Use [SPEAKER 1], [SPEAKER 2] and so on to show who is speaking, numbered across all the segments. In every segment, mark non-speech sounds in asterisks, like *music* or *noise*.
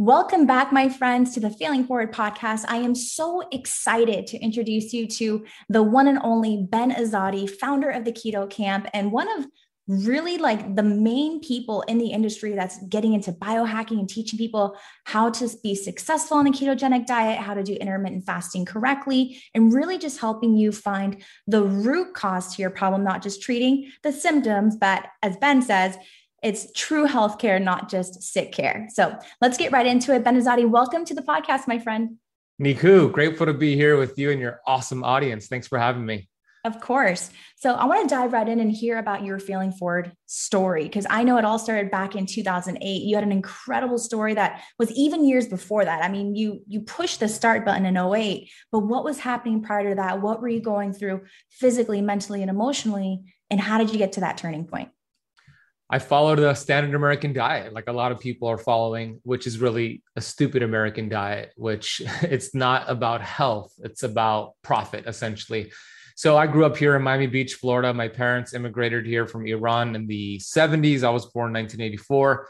[SPEAKER 1] Welcome back, my friends, to the Failing Forward podcast. I am so excited to introduce you to the one and only Ben Azadi, founder of the Keto Kamp, and one of really like the main people in the industry that's getting into biohacking and teaching people how to be successful in a ketogenic diet, how to do intermittent fasting correctly, and really just helping you find the root cause to your problem, not just treating the symptoms, but as Ben says, it's true healthcare, not just sick care. So let's get right into it. Ben Azadi, welcome to the podcast, my friend.
[SPEAKER 2] Niku, grateful to be here with you and your awesome audience. Thanks for having me.
[SPEAKER 1] Of course. So I want to dive right in and hear about your failing forward story because I know it all started back in 2008. You had an incredible story that was even years before that. I mean, you you pushed the start button in 08, but what was happening prior to that? What were you going through physically, mentally, and emotionally? And how did you get to that turning point?
[SPEAKER 2] I followed a standard American diet, like a lot of people are following, which is really a stupid American diet, which *laughs* it's not about health, it's about profit, essentially. So I grew up here in Miami Beach, Florida. My parents immigrated here from Iran in the 70s. I was born in 1984.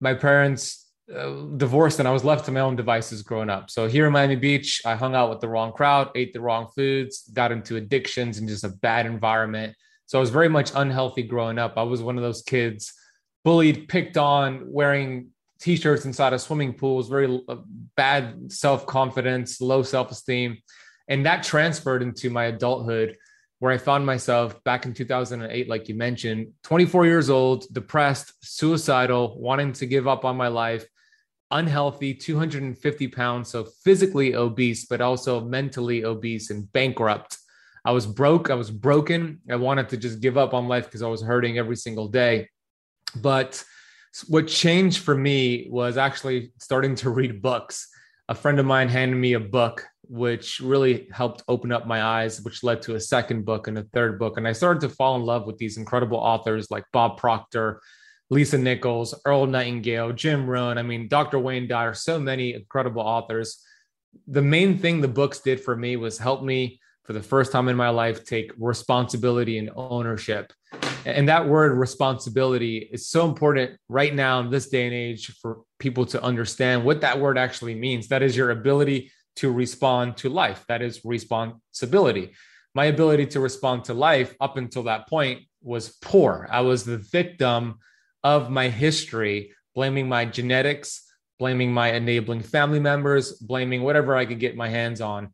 [SPEAKER 2] My parents uh, divorced and I was left to my own devices growing up. So here in Miami Beach, I hung out with the wrong crowd, ate the wrong foods, got into addictions and just a bad environment so I was very much unhealthy growing up. I was one of those kids bullied, picked on, wearing t-shirts inside of swimming pools, very uh, bad self-confidence, low self-esteem. And that transferred into my adulthood where I found myself back in 2008, like you mentioned, 24 years old, depressed, suicidal, wanting to give up on my life, unhealthy, 250 pounds, so physically obese, but also mentally obese and bankrupt. I was broke. I was broken. I wanted to just give up on life because I was hurting every single day. But what changed for me was actually starting to read books. A friend of mine handed me a book, which really helped open up my eyes, which led to a second book and a third book. And I started to fall in love with these incredible authors like Bob Proctor, Lisa Nichols, Earl Nightingale, Jim Rohn. I mean, Dr. Wayne Dyer, so many incredible authors. The main thing the books did for me was help me for the first time in my life take responsibility and ownership. And that word responsibility is so important right now in this day and age for people to understand what that word actually means. That is your ability to respond to life. That is responsibility. My ability to respond to life up until that point was poor. I was the victim of my history, blaming my genetics, blaming my enabling family members, blaming whatever I could get my hands on.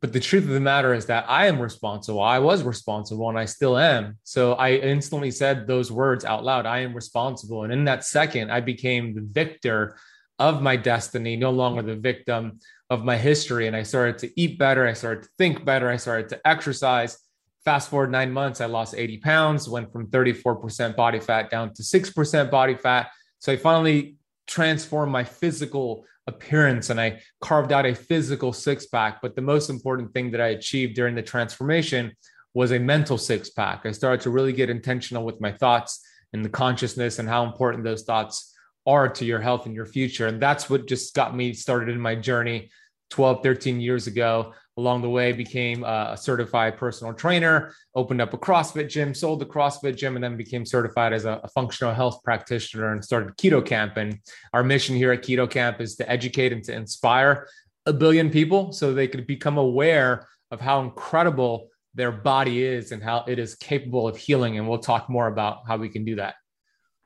[SPEAKER 2] But the truth of the matter is that I am responsible. I was responsible and I still am. So I instantly said those words out loud I am responsible. And in that second, I became the victor of my destiny, no longer the victim of my history. And I started to eat better. I started to think better. I started to exercise. Fast forward nine months, I lost 80 pounds, went from 34% body fat down to 6% body fat. So I finally transformed my physical appearance and I carved out a physical six pack. But the most important thing that I achieved during the transformation was a mental six pack. I started to really get intentional with my thoughts and the consciousness and how important those thoughts are to your health and your future. And that's what just got me started in my journey 12, 13 years ago. Along the way became uh, a certified personal trainer opened up a crossfit gym sold the crossfit gym and then became certified as a, a, functional health practitioner and started Keto Kamp. And our mission here at Keto Kamp is to educate and to inspire a billion people so they could become aware of how incredible their body is and how it is capable of healing. And we'll talk more about how we can do that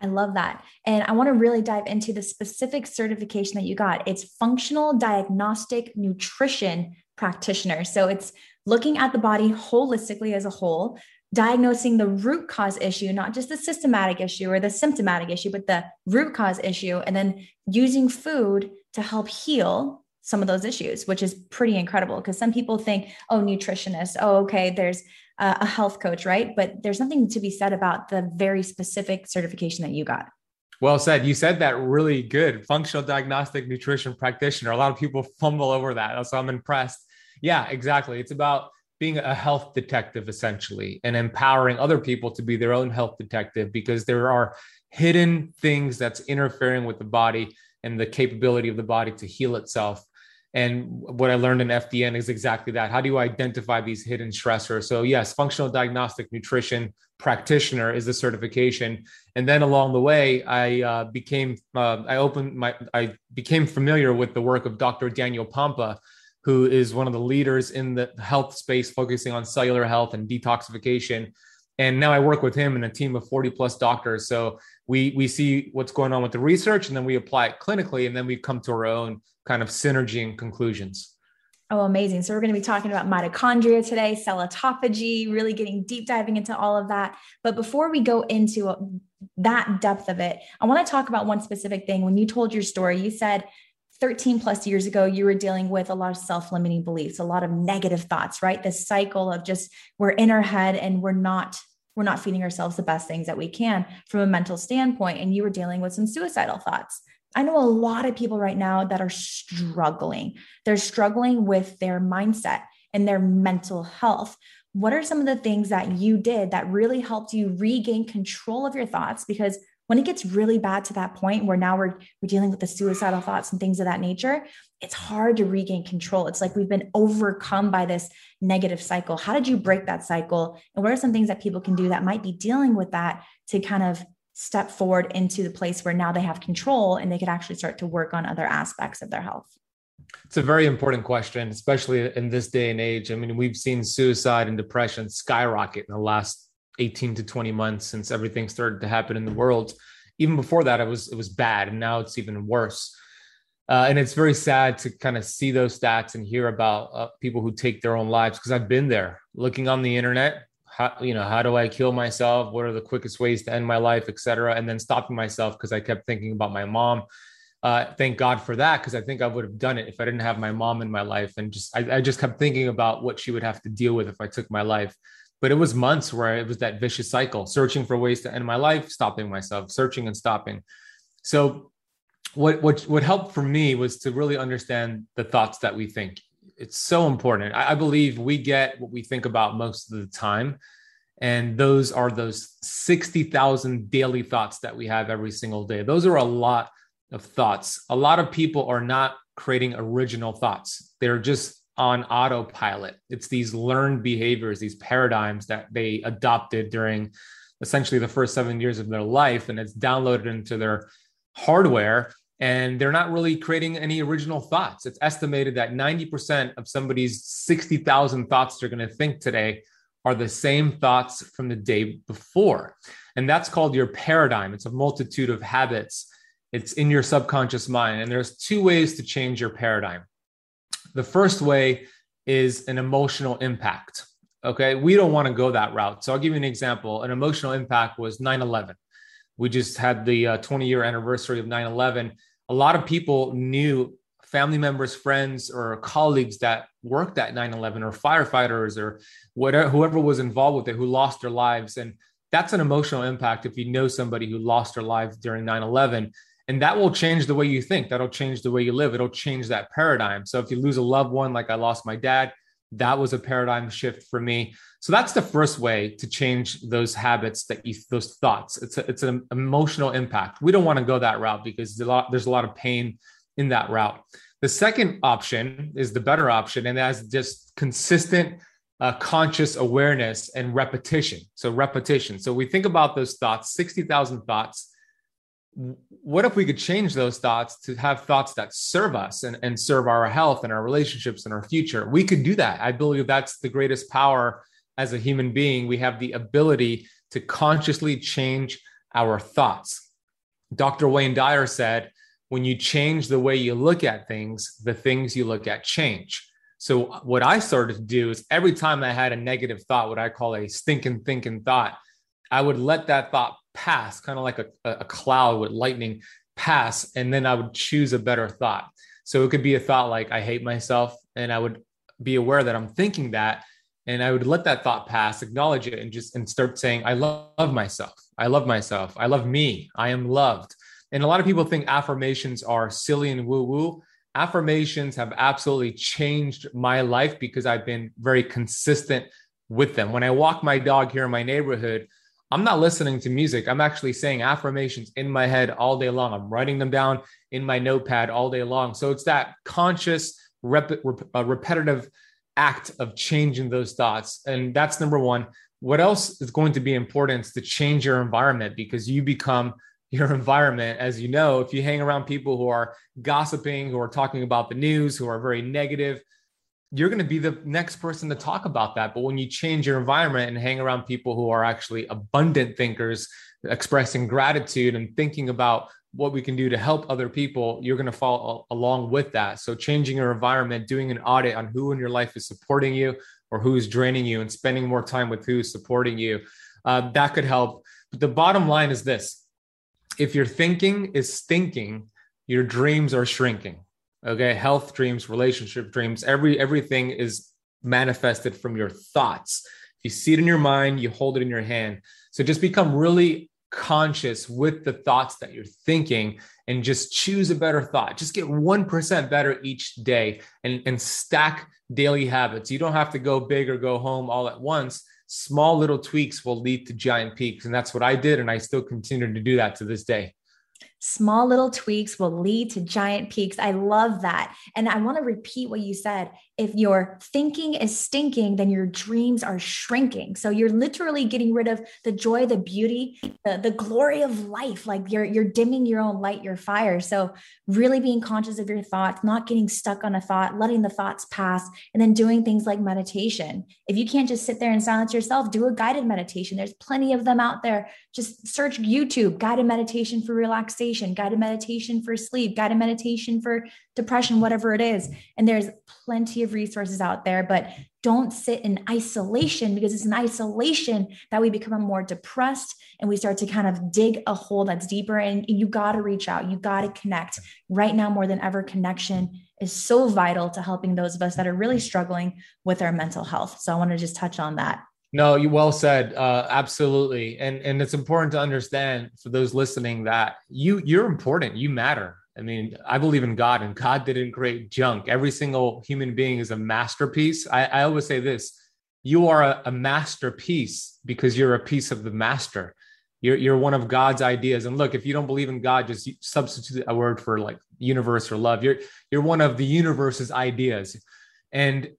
[SPEAKER 1] I love that. And I want to really dive into the specific certification that you got. It's functional diagnostic nutrition practitioner. So it's looking at the body holistically as a whole, diagnosing the root cause issue, not just the systematic issue or the symptomatic issue, but the root cause issue, and then using food to help heal some of those issues, which is pretty incredible because some people think, oh, nutritionist, oh, okay, there's a health coach, right? But there's nothing to be said about the very specific certification that you got.
[SPEAKER 2] Well said. You said that really good. Functional diagnostic nutrition practitioner. A lot of people *laughs* fumble over that. So I'm impressed. Yeah, exactly. It's about being a health detective essentially and empowering other people to be their own health detective because there are hidden things that's interfering with the body and the capability of the body to heal itself. And what I learned in FDN is exactly that. How do you identify these hidden stressors? So, yes, functional diagnostic nutrition practitioner is the certification. And then along the way, I uh, became uh, I opened my I became familiar with the work of Dr. Daniel Pompa, who is one of the leaders in the health space, focusing on cellular health and detoxification. And now I work with him and a team of 40 plus doctors. So we we see what's going on with the research, and then we apply it clinically, and then we come to our own kind of synergy and conclusions.
[SPEAKER 1] Oh, amazing. So, we're going to be talking about mitochondria today, cell autophagy, really getting deep diving into all of that. But before we go into that depth of it, I want to talk about one specific thing. When you told your story, you said 13 plus years ago, you were dealing with a lot of self limiting beliefs, a lot of negative thoughts, right? This cycle of just we're in our head and we're not we're not feeding ourselves the best things that we can from a mental standpoint and you were dealing with some suicidal thoughts I know a lot of people right now that are struggling. They're struggling with their mindset and their mental health. What are some of the things that you did that really helped you regain control of your thoughts? Because when it gets really bad to that point where now we're, we're dealing with the suicidal thoughts and things of that nature, it's hard to regain control. It's like we've been overcome by this negative cycle. How did you break that cycle? And what are some things that people can do that might be dealing with that to kind of step forward into the place where now they have control and they could actually start to work on other aspects of their health?
[SPEAKER 2] It's a very important question, especially in this day and age. I mean, we've seen suicide and depression skyrocket in the last 18 to 20 months since everything started to happen in the world. Even before that, it was it was bad, and now it's even worse. Uh, and it's very sad to kind of see those stats and hear about uh, people who take their own lives because I've been there, looking on the internet, how you know how do i kill myself what are the quickest ways to end my life etc and then stopping myself because i kept thinking about my mom uh, thank god for that because i think i would have done it if i didn't have my mom in my life and just I, I just kept thinking about what she would have to deal with if i took my life but it was months where it was that vicious cycle searching for ways to end my life stopping myself searching and stopping so what what what helped for me was to really understand the thoughts that we think it's so important. I, I believe we get what we think about most of the time. And those are those 60,000 daily thoughts that we have every single day. Those are a lot of thoughts. A lot of people are not creating original thoughts, they're just on autopilot. It's these learned behaviors, these paradigms that they adopted during essentially the first seven years of their life, and it's downloaded into their hardware and they're not really creating any original thoughts. It's estimated that 90% of somebody's 60,000 thoughts they're going to think today are the same thoughts from the day before. And that's called your paradigm. It's a multitude of habits. It's in your subconscious mind. And there's two ways to change your paradigm. The first way is an emotional impact. Okay. We don't want to go that route. So I'll give you an example. An emotional impact was 9 11 we just had the uh, 20 year anniversary of 9 11. A lot of people knew family members, friends, or colleagues that worked at 9 11 or firefighters or whatever, whoever was involved with it who lost their lives. And that's an emotional impact if you know somebody who lost their lives during 9 11. And that will change the way you think. That'll change the way you live. It'll change that paradigm. So if you lose a loved one, like I lost my dad, that was a paradigm shift for me. So that's the first way to change those habits that you those thoughts. It's a, it's an emotional impact. We don't want to go that route because there's a lot, there's a lot of pain in that route. The second option is the better option, and that's just consistent uh, conscious awareness and repetition. So repetition. So we think about those thoughts, sixty thousand thoughts what if we could change those thoughts to have thoughts that serve us and, and serve our health and our relationships and our future? We could do that. I believe that's the greatest power as a human being. We have the ability to consciously change our thoughts. Dr. Wayne Dyer said, when you change the way you look at things, the things you look at change. So, what I started to do is every time I had a negative thought, what I call a stinking thinking thought, I would let that thought pass, kind of like a, a cloud with lightning pass, and then I would choose a better thought. So it could be a thought like, I hate myself. And I would be aware that I'm thinking that. And I would let that thought pass, acknowledge it, and just and start saying, I love myself. I love myself. I love me. I am loved. And a lot of people think affirmations are silly and woo woo. Affirmations have absolutely changed my life because I've been very consistent with them. When I walk my dog here in my neighborhood, I'm not listening to music. I'm actually saying affirmations in my head all day long. I'm writing them down in my notepad all day long. So it's that conscious rep, rep, a repetitive act of changing those thoughts. And that's number one. What else is going to be important is to change your environment because you become *laughs* your environment. As you know, if you hang around people who are gossiping, who are talking about the news, who are very negative, you're going to be the next person to talk about that. But when you change your environment and hang around people who are actually abundant thinkers, expressing gratitude and thinking about what we can do to help other people, you're going to fall along with that. So, changing your environment, doing an audit on who in your life is supporting you or who is draining you, and spending more time with who is supporting you, uh, that could help. But the bottom line is this if your thinking is stinking, your dreams are shrinking. Okay. Health dreams, relationship dreams, every everything is manifested from your thoughts. You see it in your mind, you hold it in your hand. So just become really conscious with the thoughts that you're thinking and just choose a better thought. Just get 1% better each day and, and stack daily habits. You don't have to go big or go home all at once. Small little tweaks will lead to giant peaks. And that's what I did. And I still continue to do that to this day.
[SPEAKER 1] Small little tweaks will lead to giant peaks. I love that. And I want to repeat what you said. If your thinking is stinking, then your dreams are shrinking. So you're literally getting rid of the joy, the beauty, the, the glory of life. Like you're you're dimming your own light, your fire. So really being conscious of your thoughts, not getting stuck on a thought, letting the thoughts pass, and then doing things like meditation. If you can't just sit there and silence yourself, do a guided meditation. There's plenty of them out there. Just search YouTube, guided meditation for relaxation meditation, guided meditation for sleep, guided meditation for depression, whatever it is. And there's plenty of resources out there, but don't sit in isolation because it's in isolation that we become more depressed and we start to kind of dig a hole that's deeper. And you got to reach out, you got to connect. Right now, more than ever, connection is so vital to helping those of us that are really struggling with our mental health. So I want to just touch on that.
[SPEAKER 2] No, you well said. Uh, absolutely, and and it's important to understand for those listening that you you're important. You matter. I mean, I believe in God, and God didn't create junk. Every single human being is a masterpiece. I, I always say this: you are a, a masterpiece because you're a piece of the master. You're you're one of God's ideas. And look, if you don't believe in God, just substitute a word for like universe or love. You're you're one of the universe's ideas. And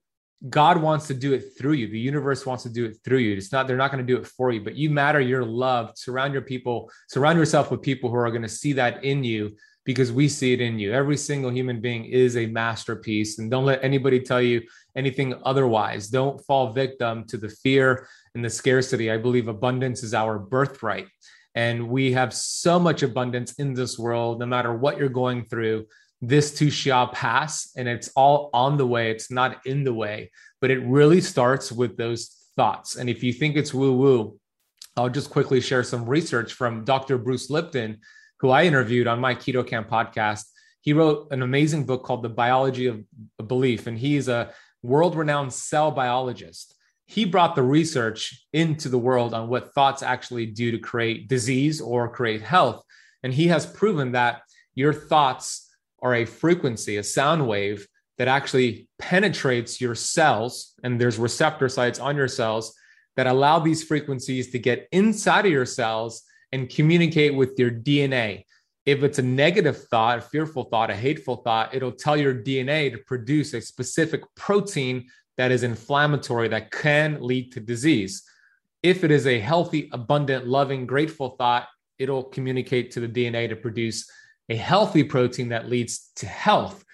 [SPEAKER 2] God wants to do it through you. The universe wants to do it through you. It's not, they're not going to do it for you, but you matter. You're loved. Surround your people, surround yourself with people who are going to see that in you because we see it in you. Every single human being is a masterpiece. And don't let anybody tell you anything otherwise. Don't fall victim to the fear and the scarcity. I believe abundance is our birthright. And we have so much abundance in this world, no matter what you're going through this too shall pass and it's all on the way it's not in the way. But it really starts with those thoughts. And if you think it's woo woo i'll just quickly share some research from dr bruce lipton who i interviewed on my Keto Kamp podcast. He wrote an amazing book called the biology of belief and he's a world renowned cell biologist. He brought the research into the world on what thoughts actually do to create disease or create health. And he has proven that your thoughts are a frequency, a sound wave that actually penetrates your cells, and there's receptor sites on your cells that allow these frequencies to get inside of your cells and communicate with your DNA. If it's a negative thought, a fearful thought, a hateful thought, it'll tell your DNA to produce a specific protein that is inflammatory that can lead to disease. If it is a healthy, abundant, loving, grateful thought, it'll communicate to the DNA to produce a healthy protein that leads to health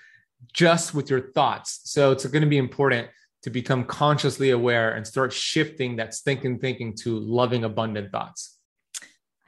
[SPEAKER 2] just with your thoughts. So it's going to be important to become consciously aware and start shifting that thinking thinking to loving abundant thoughts.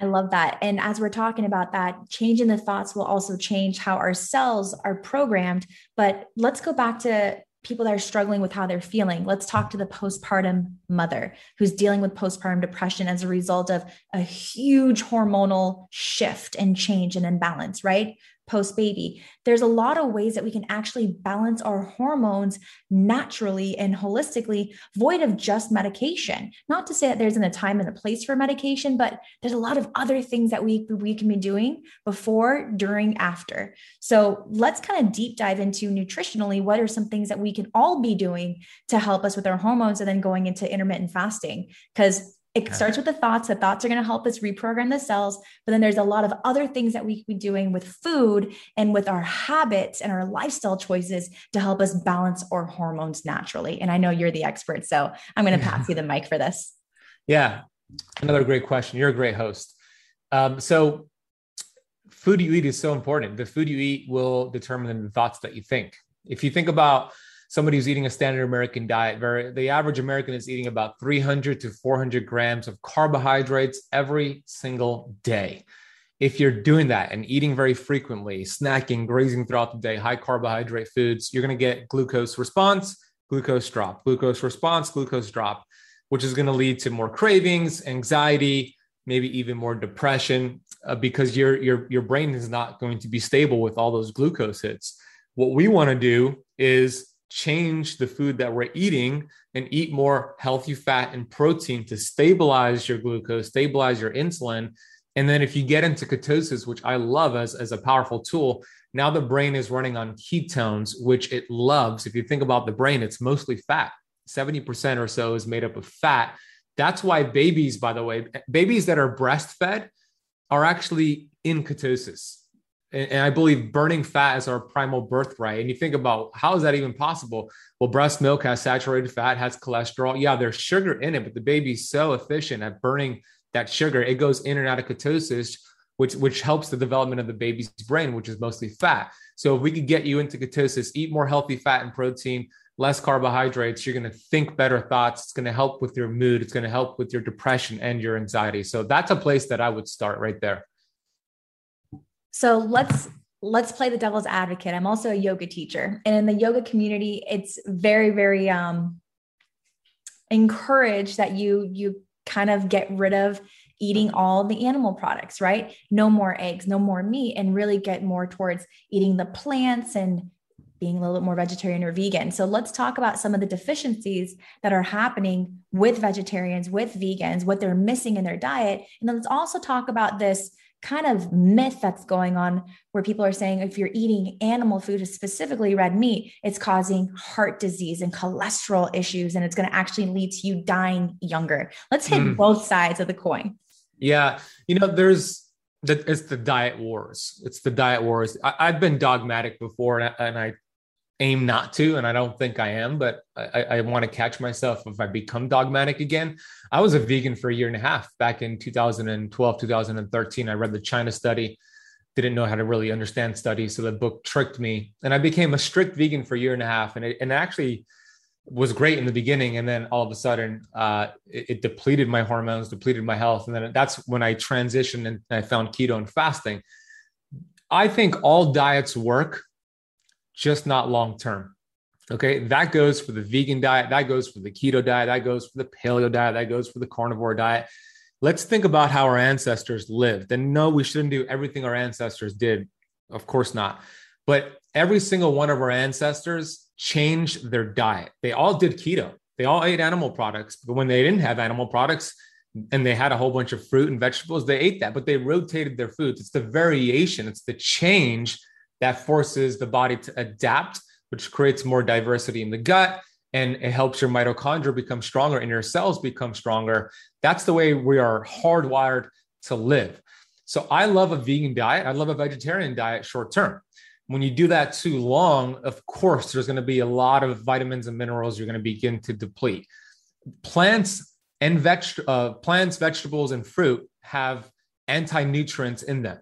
[SPEAKER 1] I love that. And as we're talking about that, changing the thoughts will also change how our cells are programmed. But let's go back to people that are struggling with how they're feeling. Let's talk to the postpartum mother who's dealing with postpartum depression as a result of a huge hormonal shift and change and imbalance, right? Post baby. There's a lot of ways that we can actually balance our hormones naturally and holistically, void of just medication. Not to say that there isn't a time and a place for medication, but there's a lot of other things that we, we can be doing before, during, after. So let's kind of deep dive into nutritionally what are some things that we can all be doing to help us with our hormones and then going into intermittent fasting. Because it starts with the thoughts. The thoughts are going to help us reprogram the cells. But then there's a lot of other things that we can be doing with food and with our habits and our lifestyle choices to help us balance our hormones naturally. And I know you're the expert. So I'm going *laughs* to pass you the mic for this.
[SPEAKER 2] Yeah. Another great question. You're a great host. Um, so, food you eat is so important. The food you eat will determine the thoughts that you think. If you think about somebody who's eating a standard American diet, very the average American is eating about 300 to 400 grams of carbohydrates every single day. If you're doing that and eating very frequently, snacking, grazing throughout the day, high carbohydrate foods, you're going to get glucose response, glucose drop, glucose response, glucose drop, which is going to lead to more cravings, anxiety, maybe even more depression uh, because your your your brain is not going to be stable with all those glucose hits. What we want to do is change the food that we're eating and eat more healthy fat and protein to stabilize your glucose, stabilize your insulin. And then if you get into ketosis, which I love as, as a powerful tool, now the brain is running on ketones, which it loves. If you think about the brain, it's mostly fat. 70% or so is made up of fat. That's why babies, by the way, babies that are breastfed are actually in ketosis and I believe burning fat is our primal birthright. And you think about how is that even possible? Well, breast milk has saturated fat, has cholesterol. Yeah, there's sugar in it, but the baby's so efficient at burning that sugar, it goes in and out of ketosis, which which helps the development of the baby's brain, which is mostly fat. So if we could get you into ketosis, eat more healthy fat and protein, less carbohydrates, you're going to think better thoughts. It's going to help with your mood. It's going to help with your depression and your anxiety. So that's a place that I would start right there.
[SPEAKER 1] So let's let's play the devil's advocate. I'm also a yoga teacher, and in the yoga community, it's very very um encouraged that you you kind of get rid of eating all the animal products, right? No more eggs, no more meat, and really get more towards eating the plants and being a little bit more vegetarian or vegan. So let's talk about some of the deficiencies that are happening with vegetarians, with vegans, what they're missing in their diet. And then let's also talk about this kind of myth that's going on where people are saying if you're eating animal food, specifically red meat, it's causing heart disease and cholesterol issues, and it's going to actually lead to you dying younger. Let's hit mm. both sides of the coin.
[SPEAKER 2] Yeah. You know, there's the, it's the diet wars. It's the diet wars. I, have been dogmatic before, and I, and I aim not to, and I don't think I am, but I, I want to catch myself if I become dogmatic again. I was a vegan for a year and a half back in 2012, 2013. I read the China study, didn't know how to really understand studies. So the book tricked me, and I became a strict vegan for a year and a half. And it, and actually was great in the beginning. And then all of a sudden, uh, it, it depleted my hormones, depleted my health. And then that's when I transitioned and I found keto and fasting. I think all diets work just not long term. Okay, that goes for the vegan diet, that goes for the keto diet, that goes for the paleo diet, that goes for the carnivore diet. Let's think about how our ancestors lived. And no, we shouldn't do everything our ancestors did. Of course not. But every single one of our ancestors changed their diet. They all did keto. They all ate animal products. But when they didn't have animal products and they had a whole bunch of fruit and vegetables, they ate that, but they rotated their foods. It's the variation, it's the change that forces the body to adapt, which creates more diversity in the gut and it helps your mitochondria become stronger and your cells become stronger. That's the way we are hardwired to live. So I love a vegan diet. I love a vegetarian diet short term. When you do that too long, of course, there's going to be a lot of vitamins and minerals you're going to begin to deplete. Plants and veg- uh, plants, vegetables, and fruit have anti-nutrients in them.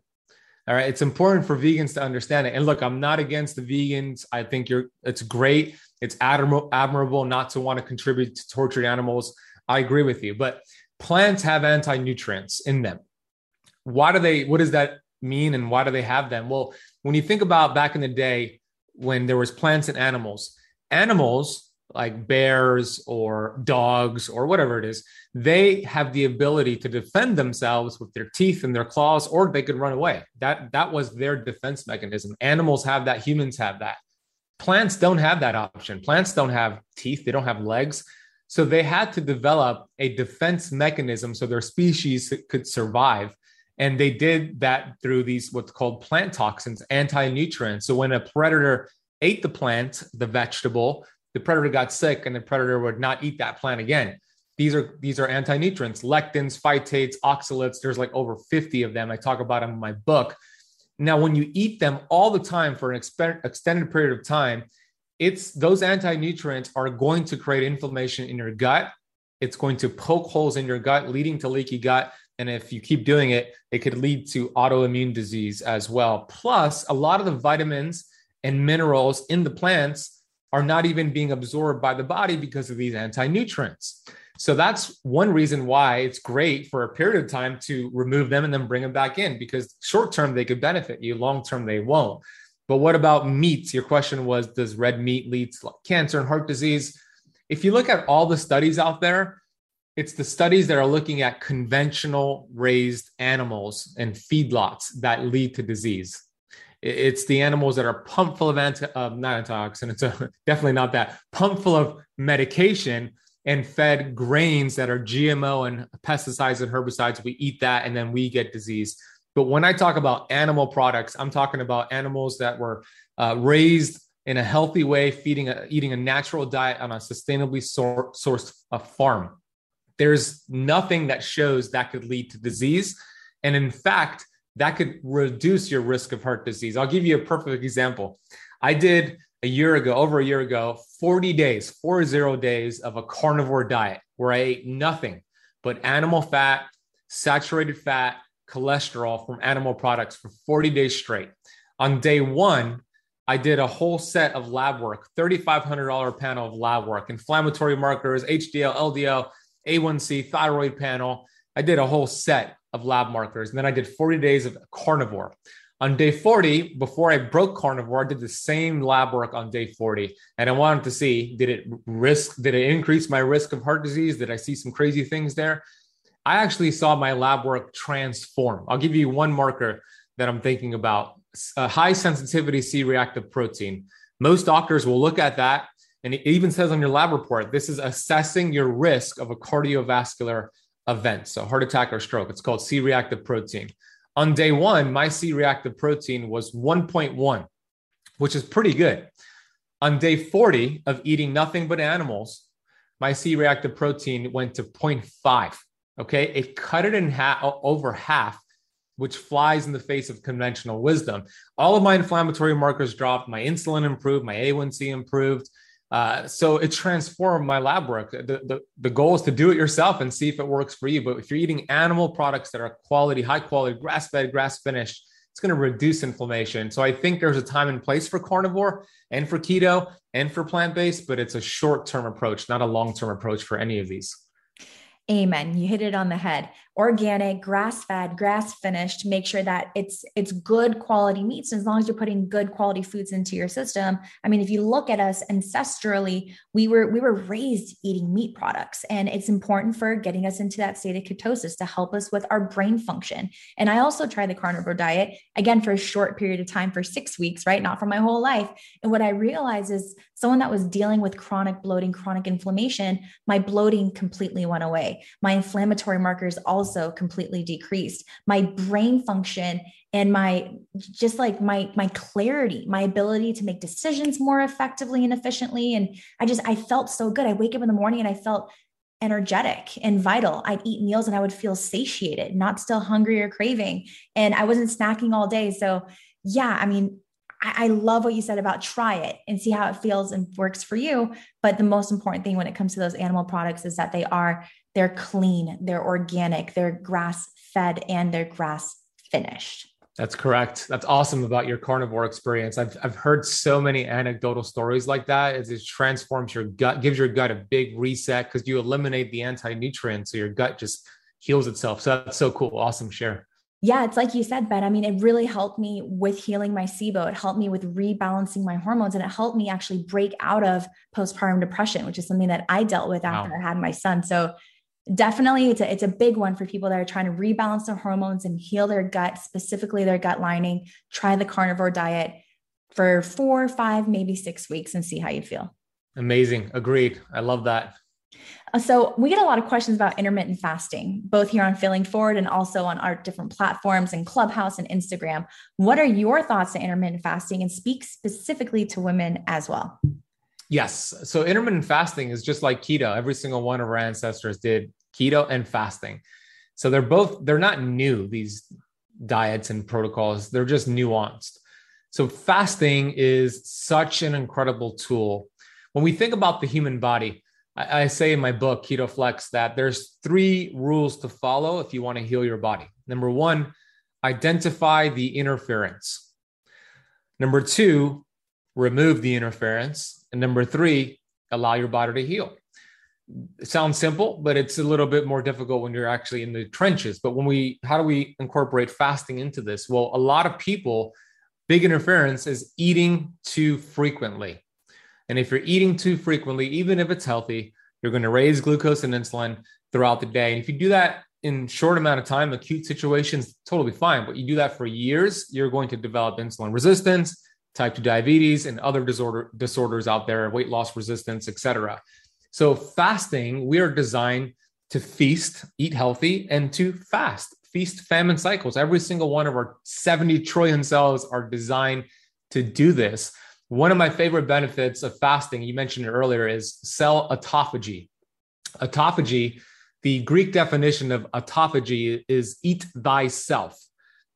[SPEAKER 2] All right. It's important for vegans to understand it. And look, I'm not against the vegans. I think you're it's great. It's admirable, not to want to contribute to tortured animals. I agree with you. But plants have anti-nutrients in them. Why do they what does that mean and why do they have them? Well, when you think about back in the day when there was plants and animals, animals like bears or dogs or whatever it is, they have the ability to defend themselves with their teeth and their claws, or they could run away. That that was their defense mechanism. Animals have that, humans have that. Plants don't have that option. Plants don't have teeth, they don't have legs. So they had to develop a defense mechanism so their species could survive. And they did that through these what's called plant toxins, anti nutrients. So when a predator ate the plant, the vegetable, the predator got sick and the predator would not eat that plant again. these are these are anti-nutrients, lectins, phytates, oxalates. There's like over 50 of them. I talk about them in my book. Now, when you eat them all the time for an exp- extended period of time, it's those anti-nutrients are going to create inflammation in your gut. It's going to poke holes in your gut, leading to leaky gut. And if you keep doing it, it could lead to autoimmune disease as well. Plus, a lot of the vitamins and minerals in the plants are not even being absorbed by the body because of these anti nutrients. So that's one reason why it's great for a period of time to remove them and then bring them back in because short term they could benefit you, long term they won't. But what about meats? Your question was Does red meat lead to cancer and heart disease? If you look at all the studies out there, it's the studies that are looking at conventional raised animals and feedlots that lead to disease. It's the animals that are pumped full of anti, uh, not antioxidants, uh, *laughs* definitely not that, pumped full of medication and fed grains that are GMO and pesticides and herbicides. We eat that and then we get disease. But when I talk about animal products, I'm talking about animals that were uh, raised in a healthy way, feeding, a, eating a natural diet on a sustainably sor- sourced uh, farm. There's nothing that shows that could lead to disease. And in fact, that could reduce your risk of heart disease. I'll give you a perfect example. I did a year ago, over a year ago, 40 days, four zero days of a carnivore diet where I ate nothing but animal fat, saturated fat, cholesterol from animal products for 40 days straight. On day one, I did a whole set of lab work, $3,500 panel of lab work, inflammatory markers, HDL, LDL, A1C, thyroid panel. I did a whole set of lab markers. And then I did 40 days of carnivore. On day 40, before I broke carnivore, I did the same lab work on day 40. And I wanted to see did it risk, did it increase my risk of heart disease? Did I see some crazy things there? I actually saw my lab work transform. I'll give you one marker that I'm thinking about high sensitivity C reactive protein. Most doctors will look at that, and it even says on your lab report this is assessing your risk of a cardiovascular event, so heart attack or stroke. It's called C reactive protein. On day one, my C reactive protein was 1.1, which is pretty good. On day 40 of eating nothing but animals, my C reactive protein went to 0.5. Okay. It cut it in half, over half, which flies in the face of conventional wisdom. All of my inflammatory markers dropped. My insulin improved. My A1C improved. Uh, so it transformed my lab work. The, the, the goal is to do it yourself and see if it works for you. But if you're eating animal products that are quality, high quality, grass fed, grass finished, it's going to reduce inflammation. So I think there's a time and place for carnivore and for keto and for plant based, but it's a short term approach, not a long term approach for any of these.
[SPEAKER 1] Amen. You hit it on the head. Organic, grass-fed, grass-finished. Make sure that it's it's good quality meats. As long as you're putting good quality foods into your system. I mean, if you look at us ancestrally, we were we were raised eating meat products, and it's important for getting us into that state of ketosis to help us with our brain function. And I also tried the carnivore diet again for a short period of time for six weeks, right? Not for my whole life. And what I realized is someone that was dealing with chronic bloating, chronic inflammation, my bloating completely went away. My inflammatory markers also completely decreased. My brain function and my just like my my clarity, my ability to make decisions more effectively and efficiently and I just I felt so good. I wake up in the morning and I felt energetic and vital. I'd eat meals and I would feel satiated, not still hungry or craving. And I wasn't snacking all day. So, yeah, I mean, I, love what you said about try it and see how it feels and works for you. But the most important thing when it comes to those animal products is that they are they're clean, they're organic, they're grass fed, and they're grass finished.
[SPEAKER 2] That's correct. That's awesome about your carnivore experience. I've, I've heard so many anecdotal stories like that. It just transforms your gut, gives your gut a big reset because you eliminate the anti nutrients. So your gut just heals itself. So that's so cool. Awesome share
[SPEAKER 1] yeah, it's like you said, Ben. I mean, it really helped me with healing my SIBO. It helped me with rebalancing my hormones and it helped me actually break out of postpartum depression, which is something that I dealt with after wow. I had my son. So definitely it's a, it's a big one for people that are trying to rebalance their hormones and heal their gut, specifically their gut lining. Try the carnivore diet for four, five, maybe six weeks and see how you feel.
[SPEAKER 2] Amazing. Agreed. I love that.
[SPEAKER 1] Uh, so we get a lot of questions about intermittent fasting, both here on Failing Forward and also on our different platforms and Clubhouse and Instagram. What are your thoughts on intermittent fasting and speak specifically to women as well?
[SPEAKER 2] Yes. So intermittent fasting is just like keto. Every single one of our ancestors did keto and fasting. So they're both, they're not new, these diets and protocols, they're just nuanced. So fasting is such an incredible tool. When we think about the human body, I, I say in my book, Keto Flex, that there's three rules to follow if you want to heal your body. Number one, identify the interference. Number two, remove the interference. And number three, allow your body to heal. It sounds simple, but it's a little bit more difficult when you're actually in the trenches. But when we, how do we incorporate fasting into this? Well, a lot of people, big interference is eating too frequently. And if you're eating too frequently, even if it's healthy, you're going to raise glucose and insulin throughout the day. And if you do that in short amount of time, acute situations, totally fine. But you do that for years, you're going to develop insulin resistance, type 2 diabetes, and other disorder disorders out there, weight loss resistance, etc. So fasting, we are designed to feast, eat healthy, and to fast, feast famine cycles. Every single one of our 70 trillion cells are designed to do this. One of my favorite benefits of fasting, you mentioned it earlier, is cell autophagy. Autophagy, the Greek definition of autophagy is eat thyself.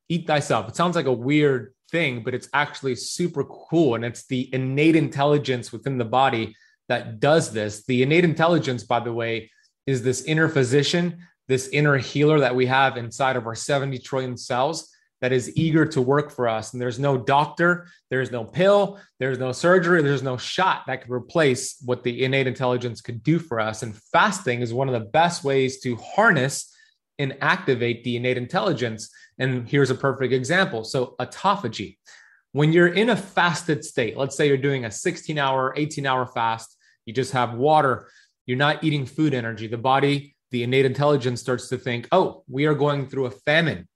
[SPEAKER 2] Eat thyself. It sounds like a weird thing, but it's actually super cool. And it's the innate intelligence within the body that does this. The innate intelligence, by the way, is this inner physician, this inner healer that we have inside of our 70 trillion cells that is eager to work for us. And there's no doctor, there's no pill, there's no surgery, there's no shot that could replace what the innate intelligence could do for us. And fasting is one of the best ways to harness and activate the innate intelligence. And here's a perfect example. So, autophagy. When you're in a fasted state, let's say you're doing a 16 hour, 18 hour fast, you just have water, you're not eating food energy. The body, the innate intelligence starts to think, oh, we are going through a famine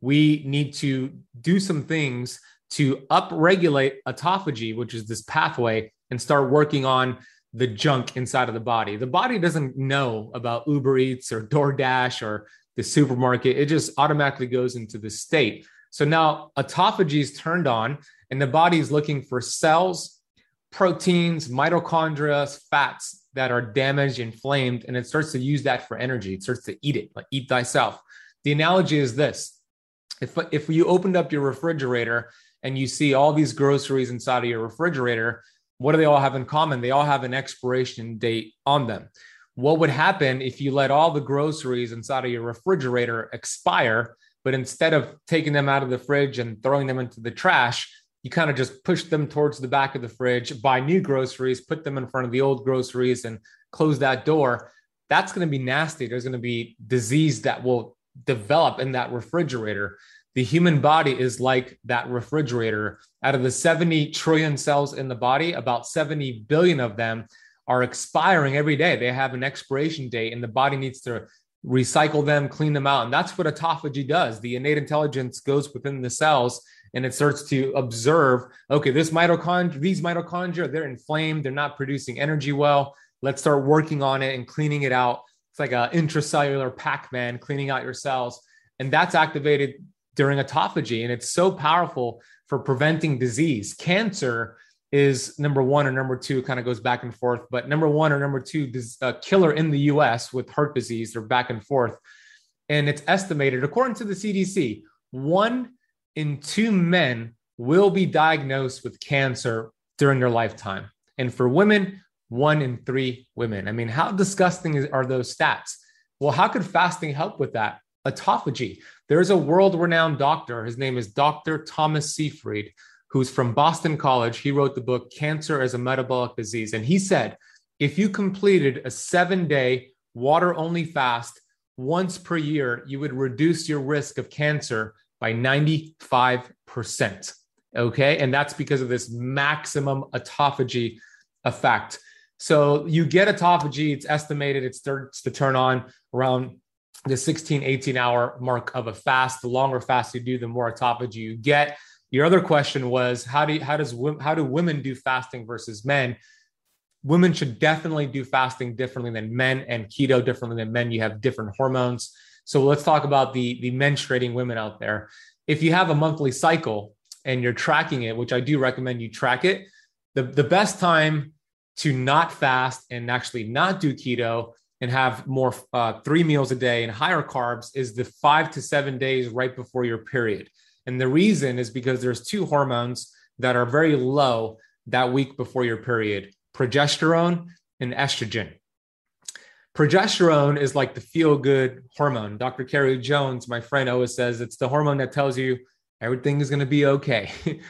[SPEAKER 2] we need to do some things to upregulate autophagy, which is this pathway, and start working on the junk inside of the body. The body doesn't know about Uber Eats or DoorDash or the supermarket. It just automatically goes into the state. So now autophagy is turned on, and the body is looking for cells, proteins, mitochondria, fats that are damaged, inflamed, and it starts to use that for energy. It starts to eat it, like eat thyself. The analogy is this if if you opened up your refrigerator and you see all these groceries inside of your refrigerator, what do they all have in common? They all have an expiration date on them. What would happen if you let all the groceries inside of your refrigerator expire, but instead of taking them out of the fridge and throwing them into the trash, you kind of just push them towards the back of the fridge, buy new groceries, put them in front of the old groceries, and close that door? That's going to be nasty. There's going to be disease that will develop in that refrigerator. The human body is like that refrigerator. Out of the 70 trillion cells in the body, about 70 billion of them are expiring every day. They have an expiration date, and the body needs to recycle them, clean them out. And that's what autophagy does. The innate intelligence goes within the cells and it starts to observe okay, this mitochondria, these mitochondria, they're inflamed, they're not producing energy well. Let's start working on it and cleaning it out it's like an intracellular Pac-Man cleaning out your cells. And that's activated during autophagy. And it's so powerful for preventing disease. Cancer is number one or number two, kind of goes back and forth. But number one or number two, this uh, killer in the US with heart disease, they're back and forth. And it's estimated, according to the CDC, one in two men will be diagnosed with cancer during their lifetime. And for women, one in three women. I mean, how disgusting are those stats? Well, how could fasting help with that? Autophagy. There's a world renowned doctor. His name is Dr. Thomas Seyfried, who's from Boston College. He wrote the book Cancer as a Metabolic Disease. And he said if you completed a seven day water only fast once per year, you would reduce your risk of cancer by 95%. Okay. And that's because of this maximum autophagy effect. So you get autophagy, it's estimated it starts to turn on around the 16, 18 hour mark of a fast. The longer fast you do, the more autophagy you get. Your other question was how do you, how does how do women do fasting versus men? Women should definitely do fasting differently than men and keto differently than men. You have different hormones. So let's talk about the the menstruating women out there. If you have a monthly cycle and you're tracking it, which I do recommend you track it, the, the best time to not fast and actually not do keto and have more uh, three meals a day and higher carbs is the five to seven days right before your period. And the reason is because there's two hormones that are very low that week before your period progesterone and estrogen. Progesterone is like the feel good hormone. Dr. Kerry Jones, my friend, always says it's the hormone that tells you everything is going to be okay. *laughs*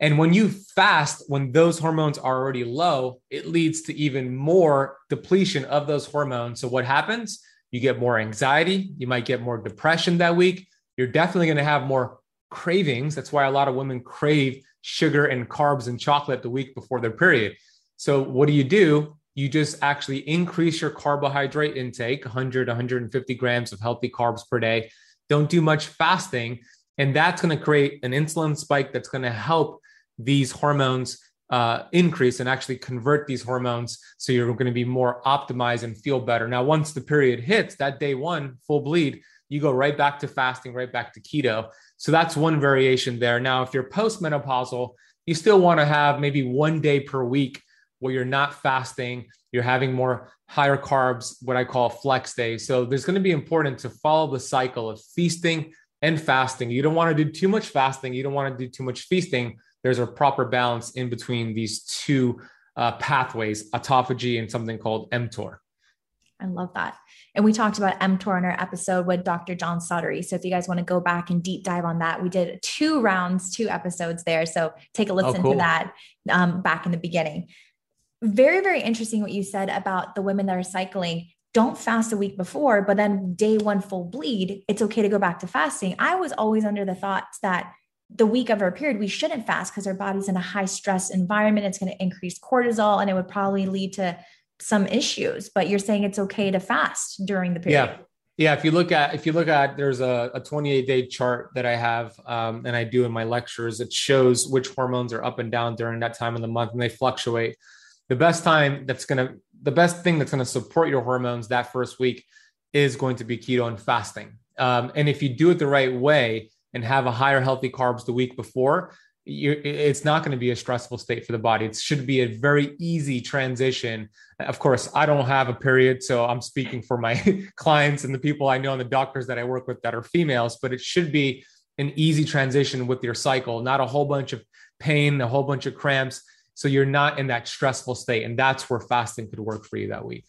[SPEAKER 2] and when you fast, when those hormones are already low, it leads to even more depletion of those hormones. So, what happens? You get more anxiety. You might get more depression that week. You're definitely going to have more cravings. That's why a lot of women crave sugar and carbs and chocolate the week before their period. So, what do you do? You just actually increase your carbohydrate intake 100, 150 grams of healthy carbs per day. Don't do much fasting. And that's going to create an insulin spike that's going to help these hormones uh, increase and actually convert these hormones so you're going to be more optimized and feel better. Now, once the period hits that day one full bleed, you go right back to fasting, right back to keto. So that's one variation there. Now, if you're postmenopausal, you still want to have maybe one day per week where you're not fasting, you're having more higher carbs, what I call flex days. So there's going to be important to follow the cycle of feasting and fasting. You don't want to do too much fasting, you don't want to do too much feasting. There's a proper balance in between these two uh, pathways, autophagy and something called mTOR.
[SPEAKER 1] I love that. And we talked about mTOR in our episode with Dr. John Sottery. So if you guys want to go back and deep dive on that, we did two rounds, two episodes there. So take a oh, listen oh, cool. to that um, back in the beginning. Very, very interesting what you said about the women that are cycling. Don't fast a week before, but then day one full bleed, it's okay to go back to fasting. I was always under the thought that the week of our period, we shouldn't fast because our body's in a high stress environment. It's going to increase cortisol and it would probably lead to some issues, but you're saying it's okay to fast during the period.
[SPEAKER 2] Yeah. Yeah, if you look at if you look at there's a, a 28 day chart that I have um, and I do in my lectures. It shows which hormones are up and down during that time of the month, and they fluctuate. The best time that's gonna the best thing that's gonna support your hormones that first week is going to be keto and fasting. Um, and if you do it the right way and have a higher healthy carbs the week before, it's not going to be a stressful state for the body. It should be a very easy transition. Of course, I don't have a period, so I'm speaking for my *laughs* clients and the people I know and the doctors that I work with that are females, but it should be an easy transition with your cycle, not a whole bunch of pain, a whole bunch of cramps. So you're not in that stressful state. And that's where fasting could work for you that week.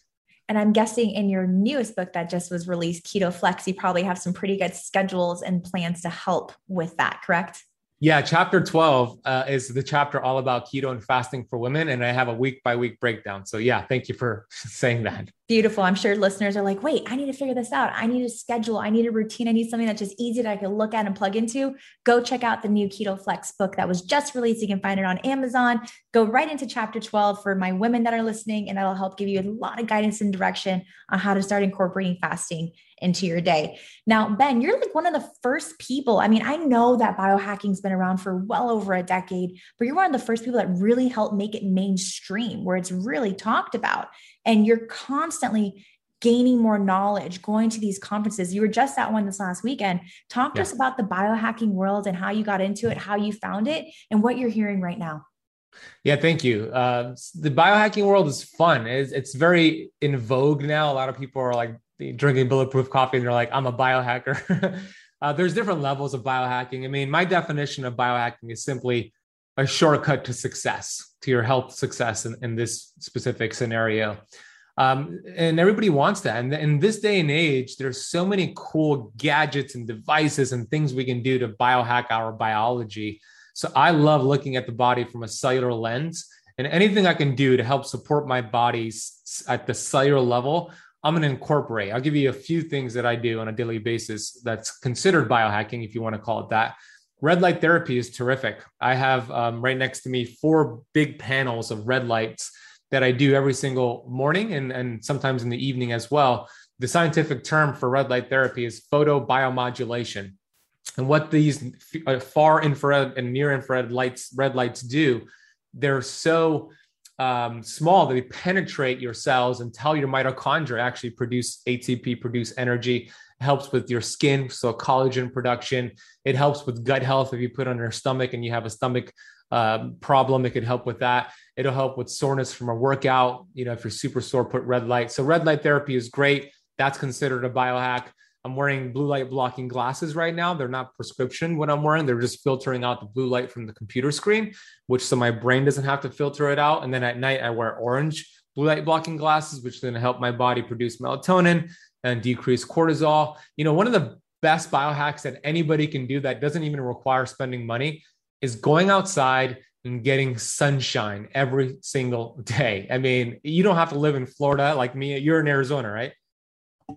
[SPEAKER 1] And I'm guessing in your newest book that just was released, Keto Flex, you probably have some pretty good schedules and plans to help with that, correct?
[SPEAKER 2] Yeah, chapter 12 uh, is the chapter all about keto and fasting for women. And I have a week by week breakdown. So, yeah, thank you for *laughs* saying that.
[SPEAKER 1] Beautiful. I'm sure listeners are like, wait, I need to figure this out. I need a schedule. I need a routine. I need something that's just easy that I can look at and plug into. Go check out the new Keto Flex book that was just released. You can find it on Amazon. Go right into chapter 12 for my women that are listening, and that'll help give you a lot of guidance and direction on how to start incorporating fasting into your day. Now, Ben, you're like one of the first people. I mean, I know that biohacking's been around for well over a decade, but you're one of the first people that really helped make it mainstream where it's really talked about. And you're constantly gaining more knowledge, going to these conferences. You were just at one this last weekend. Talk to yeah. us about the biohacking world and how you got into it, how you found it, and what you're hearing right now.
[SPEAKER 2] Yeah, thank you. Uh, the biohacking world is fun. It's, it's, very in vogue now. A lot of people are like drinking bulletproof coffee and they're like, I'm a biohacker. *laughs* uh, there's different levels of biohacking. I mean, my definition of biohacking is simply a shortcut to success, to your health success in, in this specific scenario. Um, and everybody wants that. And in this day and age, there's so many cool gadgets and devices and things we can do to biohack our biology. So I love looking at the body from a cellular lens and anything I can do to help support my body at the cellular level I'm going to incorporate. I'll give you a few things that I do on a daily basis that's considered biohacking, if you want to call it that. Red light therapy is terrific. I have um, right next to me four big panels of red lights that I do every single morning and, and sometimes in the evening as well. The scientific term for red light therapy is photobiomodulation. And what these uh, far infrared and near infrared lights, red lights do, they're so um, small they penetrate your cells and tell your mitochondria actually produce ATP, produce energy, helps with your skin, so collagen production. It helps with gut health if you put on your stomach and you have a stomach uh, problem. It could help with that. It'll help with soreness from a workout. You know, if you're super sore, put red light. So red light therapy is great. That's considered a biohack. I'm wearing blue light blocking glasses right now. They're not prescription what I'm wearing. They're just filtering out the blue light from the computer screen, which so my brain doesn't have to filter it out. And then at night I wear orange blue light blocking glasses, which to help my body produce melatonin and decrease cortisol. You know, one of the best biohacks that anybody can do that doesn't even require spending money is going outside and getting sunshine every single day. I mean, you don't have to live in Florida like me. You're in Arizona, right?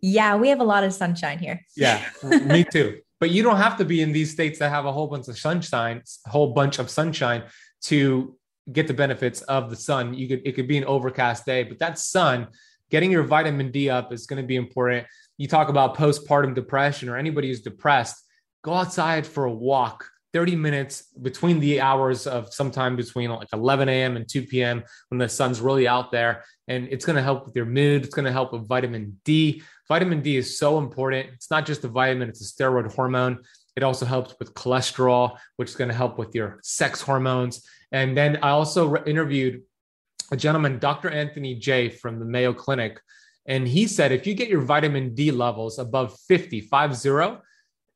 [SPEAKER 1] Yeah, we have a lot of sunshine here.
[SPEAKER 2] Yeah, *laughs* me too. But you don't have to be in these states that have a whole bunch of sunshine, a whole bunch of sunshine to get the benefits of the sun. You could it could be an overcast day, but that sun, getting your vitamin D up is going to be important. You talk about postpartum depression or anybody who's depressed, go outside for a walk 30 minutes between the hours of sometime between like 11 a.m. and 2 p.m. when the sun's really out there. And it's going to help with your mood. It's going to help with vitamin D. Vitamin D is so important. It's not just a vitamin, it's a steroid hormone. It also helps with cholesterol, which is going to help with your sex hormones. And then I also re- interviewed a gentleman, Dr. Anthony J from the Mayo Clinic. And he said if you get your vitamin D levels above 50, 50,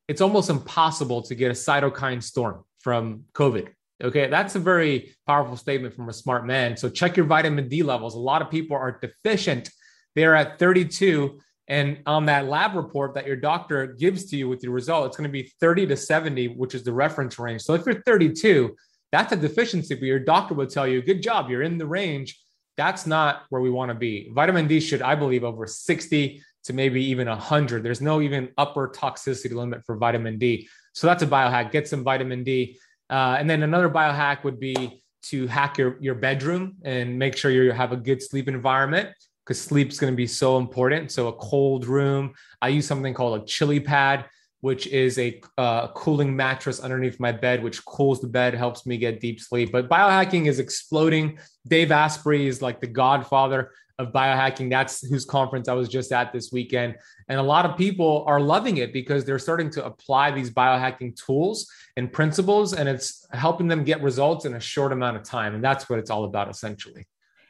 [SPEAKER 2] it's almost impossible to get a cytokine storm from COVID. Okay, that's a very powerful statement from a smart man. So check your vitamin D levels. A lot of people are deficient. They're at 32. And on that lab report that your doctor gives to you with your result, it's going to be 30 to 70, which is the reference range. So if you're 32, that's a deficiency, but your doctor would tell you, good job, you're in the range. That's not where we want to be. Vitamin D should, I believe, over 60 to maybe even 100. There's no even upper toxicity limit for vitamin D. So that's a biohack. Get some vitamin D. Uh, and then another biohack would be to hack your, your bedroom and make sure you have a good sleep environment because sleep is going to be so important. So a cold room. I use something called a chili pad which is a uh, cooling mattress underneath my bed, which cools the bed, helps me get deep sleep. But biohacking is exploding. Dave Asprey is like the godfather of biohacking. That's whose conference I was just at this weekend. And a lot of people are loving it because they're starting to apply these biohacking tools and principles, and it's helping them get results in a short amount of time. And that's what it's all about, essentially.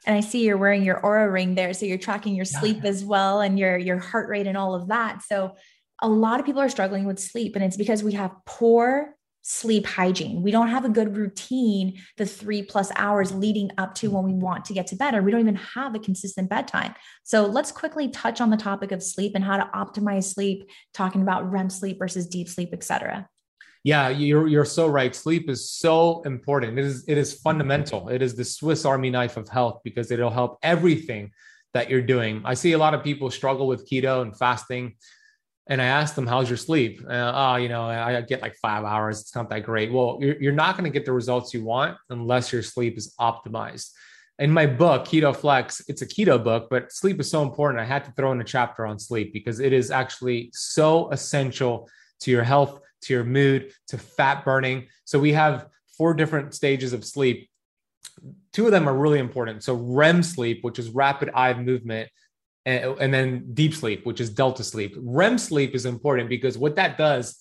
[SPEAKER 1] And I see you're wearing your Oura ring there. So you're tracking your sleep yeah. as well and your, your heart rate and all of that. So a lot of people are struggling with sleep, and it's because we have poor sleep hygiene. We don't have a good routine the three plus hours leading up to when we want to get to bed, or we don't even have a consistent bedtime. So let's quickly touch on the topic of sleep and how to optimize sleep, talking about REM sleep versus deep sleep, etc.
[SPEAKER 2] Yeah, you're you're so right. Sleep is so important. It is it is fundamental. It is the Swiss Army knife of health because it'll help everything that you're doing. I see a lot of people struggle with keto and fasting and I asked them, "How's your sleep?" Uh, oh, you know, I get like five hours. It's not that great. Well, you're, you're not going to get the results you want unless your sleep is optimized. In my book, Keto Flex, it's a keto book, but sleep is so important. I had to throw in a chapter on sleep because it is actually so essential to your health, to your mood, to fat burning. So we have four different stages of sleep. Two of them are really important. So REM sleep, which is rapid eye movement and, and then deep sleep, which is delta sleep. REM sleep is important because what that does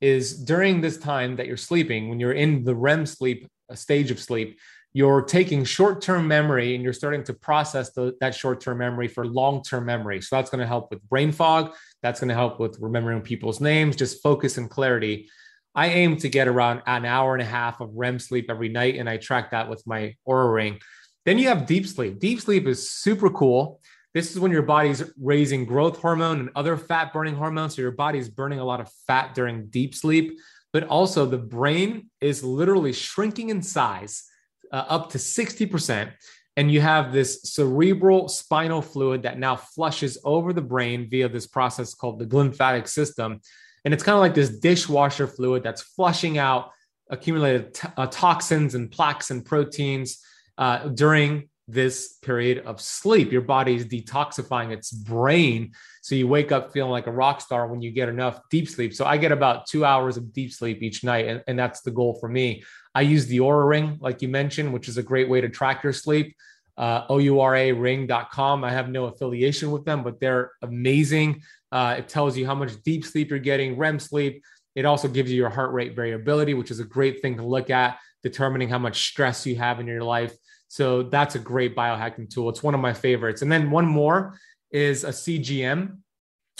[SPEAKER 2] is during this time that you're sleeping, when you're in the REM sleep stage of sleep, you're taking short-term memory and you're starting to process the, that short-term memory for long-term memory. So that's going to help with brain fog. That's going to help with remembering people's names, just focus and clarity. I aim to get around an hour and a half of REM sleep every night, and I track that with my Oura ring. Then you have deep sleep. Deep sleep is super cool. This is when your body's raising growth hormone and other fat burning hormones. So your body's burning a lot of fat during deep sleep, but also the brain is literally shrinking in size uh, up to 60%. And you have this cerebral spinal fluid that now flushes over the brain via this process called the glymphatic system. And it's kind of like this dishwasher fluid that's flushing out accumulated t- uh, toxins and plaques and proteins uh, during this period of sleep. Your body is detoxifying its brain. So you wake up feeling like a rock star when you get enough deep sleep. So I get about two hours of deep sleep each night. And, and that's the goal for me. I use the Oura Ring, like you mentioned, which is a great way to track your sleep. Uh, OURA ring.com. I have no affiliation with them, but they're amazing. Uh, it tells you how much deep sleep you're getting, REM sleep. It also gives you your heart rate variability, which is a great thing to look at, determining how much stress you have in your life. So that's a great biohacking tool. It's one of my favorites. And then one more is a CGM,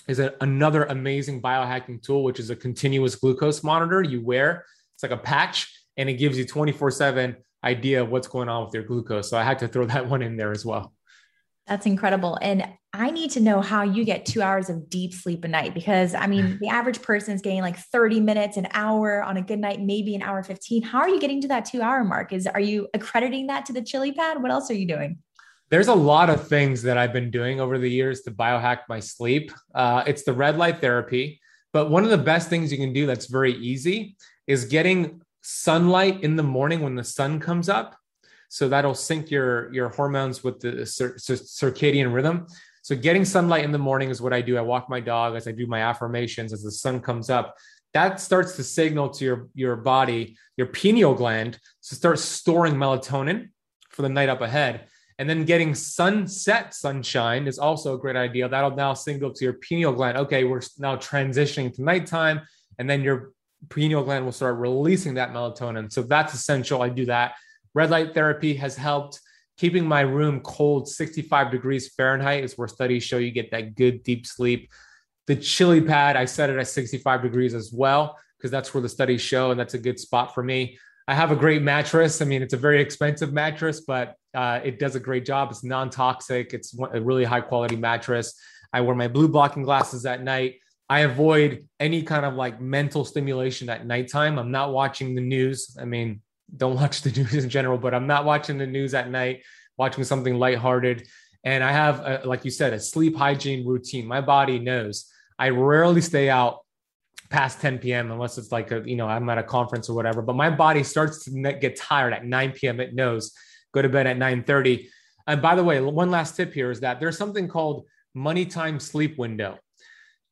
[SPEAKER 2] is a, another amazing biohacking tool, which is a continuous glucose monitor you wear. It's like a patch and it gives you 24 7 idea of what's going on with your glucose. So I had to throw *laughs* that one in there as well.
[SPEAKER 1] That's incredible. And I need to know how you get two hours of deep sleep a night because I mean, *laughs* the average person is getting like 30 minutes, an hour on a good night, maybe an hour 15. How are you getting to that two hour mark? Is are you accrediting that to the chili pad? What else are you doing?
[SPEAKER 2] There's a lot of things that I've been doing over the years to biohack my sleep. Uh, it's the red light therapy. But one of the best things you can do that's very easy is getting sunlight in the morning when the sun comes up. So that'll sync your, your hormones with the cir- circadian rhythm. So getting sunlight in the morning is what I do. I walk my dog as I do my affirmations as the sun comes up. That starts to signal to your, your body, your pineal gland, to start storing melatonin for the night up ahead. And then getting sunset sunshine is also a great idea. That'll now signal to your pineal gland, okay, we're now transitioning to nighttime. And then your pineal gland will start releasing that melatonin. So that's essential. I do that. Red light therapy has helped keeping my room cold 65 degrees Fahrenheit is where studies show you get that good deep sleep. The chili pad, I set it at 65 degrees as well, because that's where the studies show, and that's a good spot for me. I have a great mattress. I mean, it's a very expensive mattress, but uh, it does a great job. It's non toxic, it's a really high quality mattress. I wear my blue blocking glasses at night. I avoid any kind of like mental stimulation at nighttime. I'm not watching the news. I mean, don't watch the *laughs* news in general, but I'm not watching the news at night, watching something lighthearted. And I have, a, like you said, a sleep hygiene routine. My body knows I rarely stay out past 10 p.m. unless it's like a, you know, I'm at a conference or whatever. But my body starts to get tired at 9 p.m. It knows. Go to bed at 9:30. And by the way, one last tip here is that there's something called money time sleep window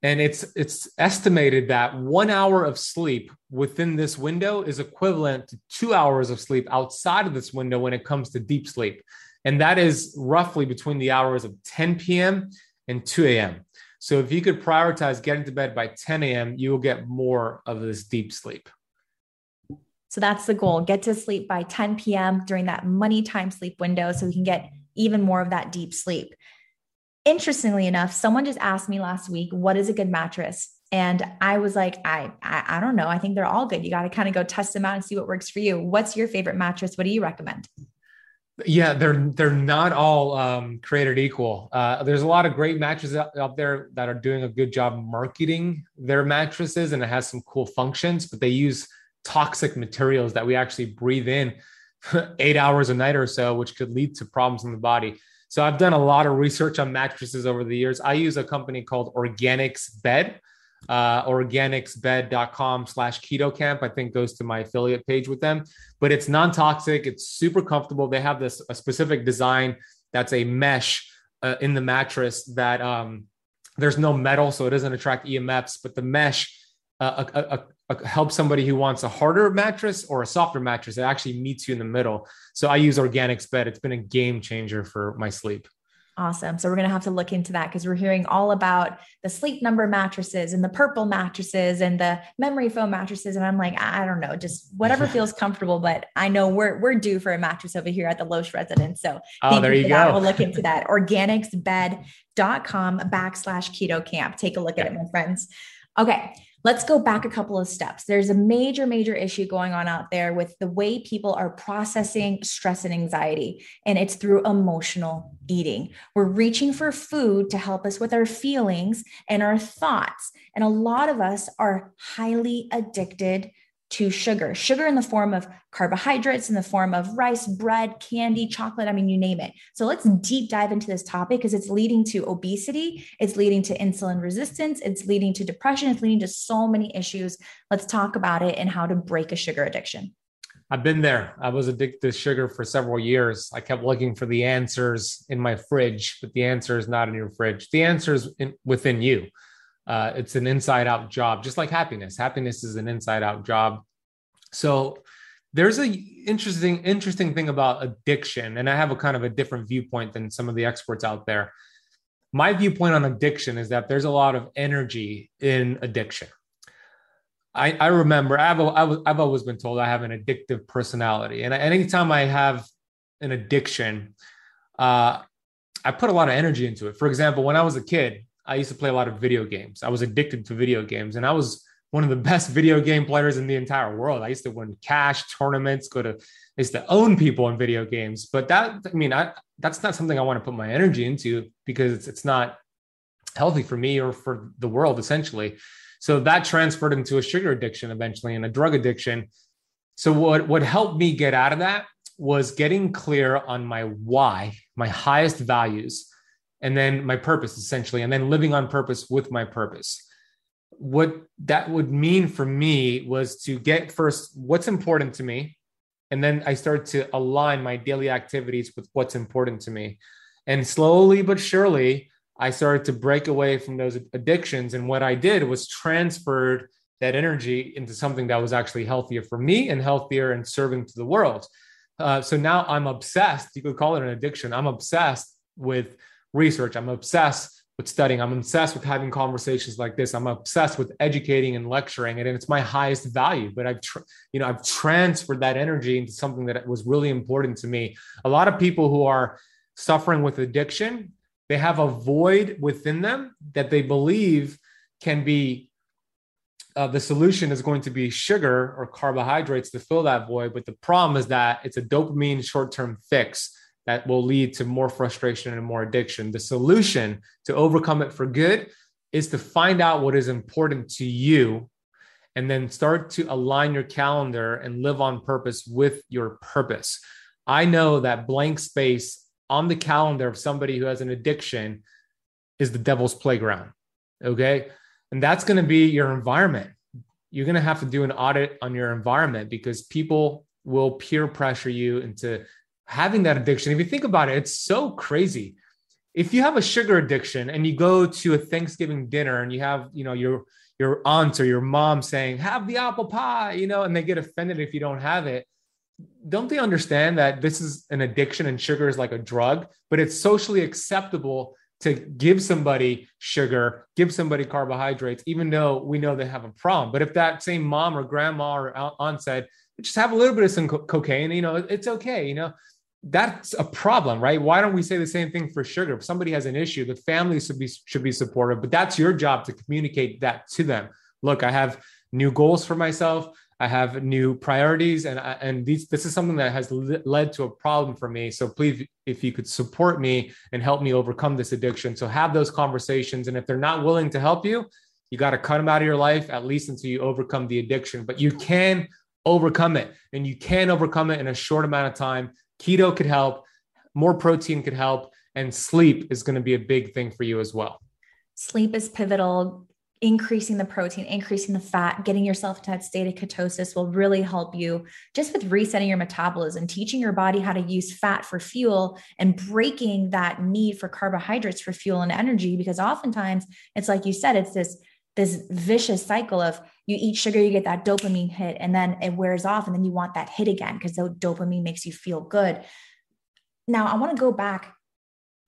[SPEAKER 2] and it's it's estimated that one hour of sleep within this window is equivalent to two hours of sleep outside of this window when it comes to deep sleep. And that is roughly between the hours of 10 p.m and 2 a.m so if you could prioritize getting to bed by 10 a.m you will get more of this deep sleep.
[SPEAKER 1] So that's the goal get to sleep by 10 p.m during that money time sleep window so we can get even more of that deep sleep interestingly enough, someone just asked me last week, what is a good mattress? And I was like, I, I, I don't know. I think they're all good. You got to kind of go test them out and see what works for you. What's your favorite mattress? What do you recommend?
[SPEAKER 2] Yeah, they're they're not all um, created equal. Uh, there's a lot of great mattresses out, out there that are doing a good job marketing their mattresses, and it has some cool functions. But they use toxic materials that we actually breathe in *laughs* eight hours a night or so, which could lead to problems in the body. So I've done a lot of research on mattresses over the years. I use a company called Organics Bed. Uh, organicsbed.com slash Keto Kamp i think goes to my affiliate page with them but it's non-toxic it's super comfortable they have this a specific design that's a mesh uh, in the mattress that um, there's no metal so it doesn't attract emfs but the mesh uh, help somebody who wants a harder mattress or a softer mattress. that actually meets you in the middle. So I use Organics Bed. It's been a game changer for my sleep.
[SPEAKER 1] Awesome. So we're going to have to look into that because we're hearing all about the sleep number mattresses and the purple mattresses and the memory foam mattresses. And I'm like, I don't know, just whatever *laughs* feels comfortable. But I know we're we're due for a mattress over here at the Loesch residence. So
[SPEAKER 2] oh, there you, you go. That.
[SPEAKER 1] We'll look into that. *laughs* Organicsbed.com backslash Keto Kamp. Take a look yeah. at it, my friends. Okay. Let's go back a couple of steps. There's a major, major issue going on out there with the way people are processing stress and anxiety, and it's through emotional eating. We're reaching for food to help us with our feelings and our thoughts. And a lot of us are highly addicted to sugar, sugar in the form of carbohydrates, in the form of rice, bread, candy, chocolate. I mean, you name it. So let's deep dive into this topic because it's leading to obesity, it's leading to insulin resistance, it's leading to depression, it's leading to so many issues. Let's talk about it and how to break a sugar addiction.
[SPEAKER 2] I've been there. I was addicted to sugar for several years. I kept looking for the answers in my fridge, but the answer is not in your fridge. The answer is in, within you. Uh, it's an inside out job, just like happiness. Happiness is an inside out job. So there's a interesting interesting thing about addiction, and I have a kind of a different viewpoint than some of the experts out there. my viewpoint on addiction is that there's a lot of energy in addiction. I, I remember I've, I've, always been told I have an addictive personality. And anytime I have an addiction, uh, I put a lot of energy into it. For example, when I was a kid, I used to play a lot of video games. I was addicted to video games and I was one of the *laughs* best video game players in the entire world. I used to win cash tournaments, go to, I used to own people in video games. But that, I mean, I, that's not something I want to put my energy into because it's, it's not healthy for me or for the world, essentially. So that transferred into a sugar addiction eventually and a drug addiction. So what, what helped me get out of that was getting clear on my why, my highest values, and then my purpose essentially, and then living on purpose with my purpose. What that would mean for me was to get first what's important to me and then i started to align my daily activities with what's important to me. And slowly but surely i started to break away from those addictions and what i did was transferred that energy into something that was actually healthier for me and healthier and serving to the world. Uh, so now i'm obsessed you could call it an addiction i'm obsessed with research i'm obsessed with studying. I'm obsessed with having conversations like this. I'm obsessed with educating and lecturing, and it's my highest value. But I've, tr- you know, I've transferred that energy into something that was really important to me. A lot of people who are suffering with addiction, they have a void within them that they believe can be. Uh, the solution is going to be sugar or carbohydrates to fill that void. But the problem is that it's a dopamine short term fix that will lead to more frustration and more addiction. The solution to overcome it for good is to find out what is important to you and then start to align your calendar and live on purpose with your purpose. I know that blank space on the calendar of somebody who has an addiction is the devil's playground. Okay. And that's going to be your environment. You're going to have to do an audit on your environment because people will peer pressure you into having that addiction, if you think about it, it's so crazy. If you have a sugar addiction and you go to a Thanksgiving dinner and you have, you know, your your aunt or your mom saying, have the apple pie, you know, and they get offended if you don't have it. Don't they understand that this is an addiction and sugar is like a drug, but it's socially acceptable to give somebody sugar, give somebody carbohydrates, even though we know they have a problem. But if that same mom or grandma or aunt said, just have a little bit of some co- cocaine, you know, it's okay, you know, that's a problem, right? Why don't we say the same thing for sugar? If somebody has an issue, the family should be should be supportive, but that's your job to communicate that to them. Look, I have new goals for myself. I have new priorities, and and these this is something that has led to a problem for me. So please, if you could support me and help me overcome this addiction, so have those conversations. And if they're not willing to help you, you got to cut them out of your life at least until you overcome the addiction. But you can overcome it, and you can overcome it in a short amount of time keto could help, more protein could help, and sleep is going to be a big thing for you as well.
[SPEAKER 1] Sleep is pivotal. Increasing the protein, increasing the fat, getting yourself to that state of ketosis will really help you just with resetting your metabolism, teaching your body how to use fat for fuel and breaking that need for carbohydrates for fuel and energy. Because oftentimes it's like you said, it's this this vicious cycle of you eat sugar, you get that dopamine hit, and then it wears off, and then you want that hit again because the dopamine makes you feel good. Now, I want to go back.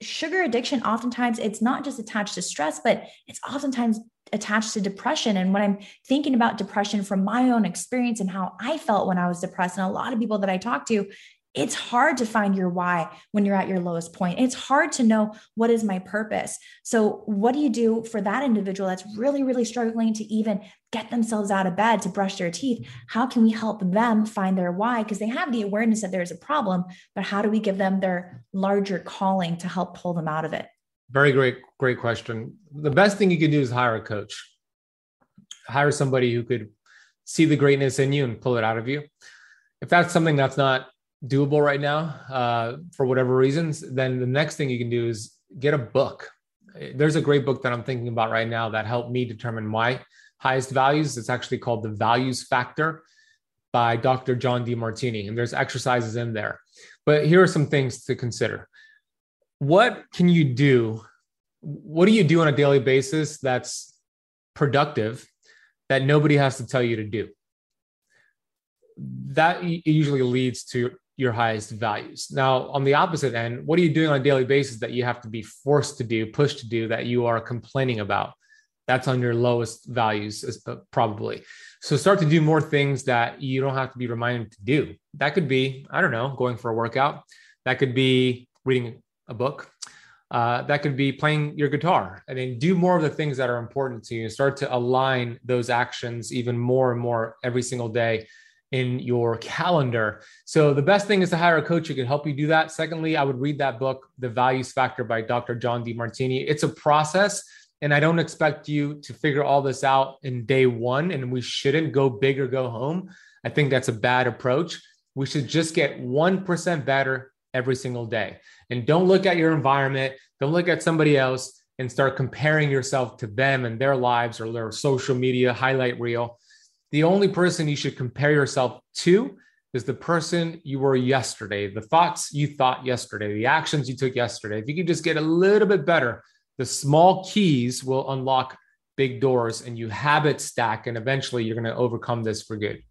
[SPEAKER 1] Sugar addiction, oftentimes, it's not just attached to stress, but it's oftentimes attached to depression. And when I'm thinking about depression from my own experience and how I felt when I was depressed, and a lot of people that I talk to, it's hard to find your why when you're at your lowest point. It's hard to know what is my purpose. So, what do you do for that individual that's really, really struggling to even get themselves out of bed to brush their teeth? How can we help them find their why? Because they have the awareness that there's a problem, but how do we give them their larger calling to help pull them out of it?
[SPEAKER 2] Very great, great question. The best thing you can do is hire a coach, hire somebody who could see the greatness in you and pull it out of you. If that's something that's not doable right now uh, for whatever reasons, then the next thing you can do is get a book. There's a great book that I'm thinking about right now that helped me determine my highest values. It's actually called The Values Factor by Dr. John Demartini, and there's exercises in there. But here are some things to consider. What can you do? What do you do on a daily basis that's productive that nobody has to tell you to do? that usually leads to your highest values. Now, on the opposite end, what are you doing on a daily basis that you have to be forced to do, pushed to do, that you are complaining about? That's on your lowest values, uh, probably. So start to do more things that you don't have to be reminded to do. That could be, I don't know, going for a workout. That could be reading a book. Uh, that could be playing your guitar. I mean, do more of the things that are important to you. Start to align those actions even more and more every single day in your calendar. So the best thing is to hire a coach who can help you do that. Secondly, I would read that book, The Values Factor by Dr. John Demartini. It's a process and I don't expect you to figure all this out in day 1 and we shouldn't go big or go home. I think that's a bad approach. We should just get 1% better every single day. And don't look at your environment, don't look at somebody else and start comparing yourself to them and their lives or their social media highlight reel the only person you should compare yourself to is the person you were yesterday, the thoughts you thought yesterday, the actions you took yesterday. If you could just get a little bit better, the small keys will unlock big doors and you habit stack, and eventually you're going to overcome this for good.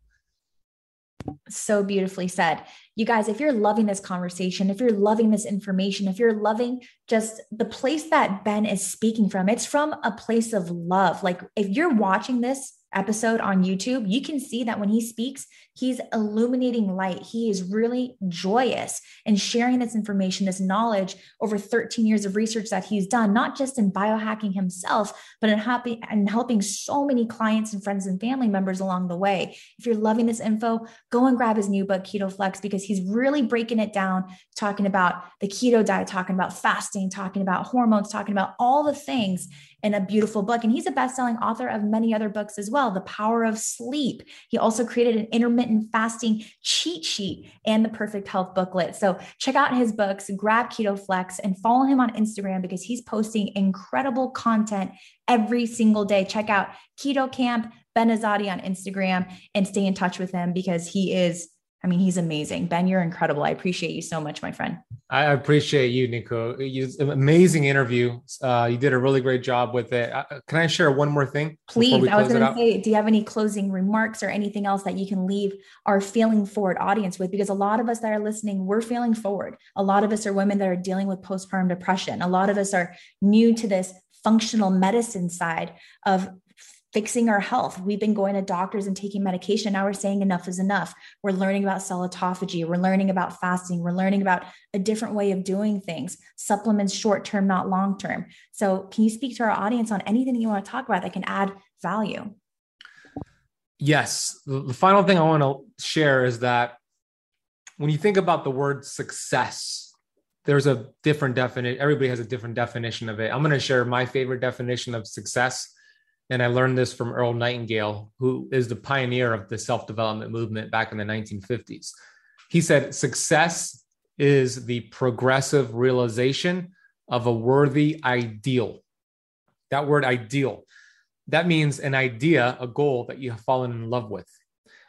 [SPEAKER 1] So beautifully said. You guys, if you're loving this conversation, if you're loving this information, if you're loving just the place that Ben is speaking from, it's from a place of love. Like if you're watching this episode on YouTube, you can see that when he speaks, he's illuminating light. He is really joyous and sharing this information, this knowledge over 13 years of research that he's done, not just in biohacking himself, but in and helping so many clients and friends and family members along the way. If you're loving this info, go and grab his new book, Keto Flex, because he's really breaking it down, talking about the keto diet, talking about fasting, talking about hormones, talking about all the things in a beautiful book. And he's a best-selling author of many other books as well. The Power of Sleep. He also created an intermittent fasting cheat sheet and the Perfect Health booklet. So check out his books, grab Keto Flex, and follow him on Instagram because he's posting incredible content every single day. Check out Keto Kamp Ben Azadi on Instagram and stay in touch with him because he is I mean, he's amazing. Ben, you're incredible. I appreciate you so much, my friend.
[SPEAKER 2] I appreciate you, Nico. You, amazing interview. Uh, you did a really great job with it. Uh, can I share one more thing?
[SPEAKER 1] Please. I was going to say, do you have any closing remarks or anything else that you can leave our feeling forward audience with? Because a lot of us that are listening, we're feeling forward. A lot of us are women that are dealing with postpartum depression. A lot of us are new to this functional medicine side of fixing our health. We've been going to doctors and taking medication. Now we're saying enough is enough. We're learning about cell autophagy. We're learning about fasting. We're learning about a different way of doing things, supplements short term, not long term. So, can you speak to our audience on anything you want to talk about that can add value?
[SPEAKER 2] Yes. The final thing I want to share is that when you think about the word success, there's a different definition. Everybody has a different definition of it. I'm going to share my favorite definition of success and I learned this from Earl Nightingale, who is the pioneer of the self development movement back in the 1950s. He said, Success is the progressive realization of a worthy ideal. That word ideal, that means an idea, a goal that you have fallen in love with.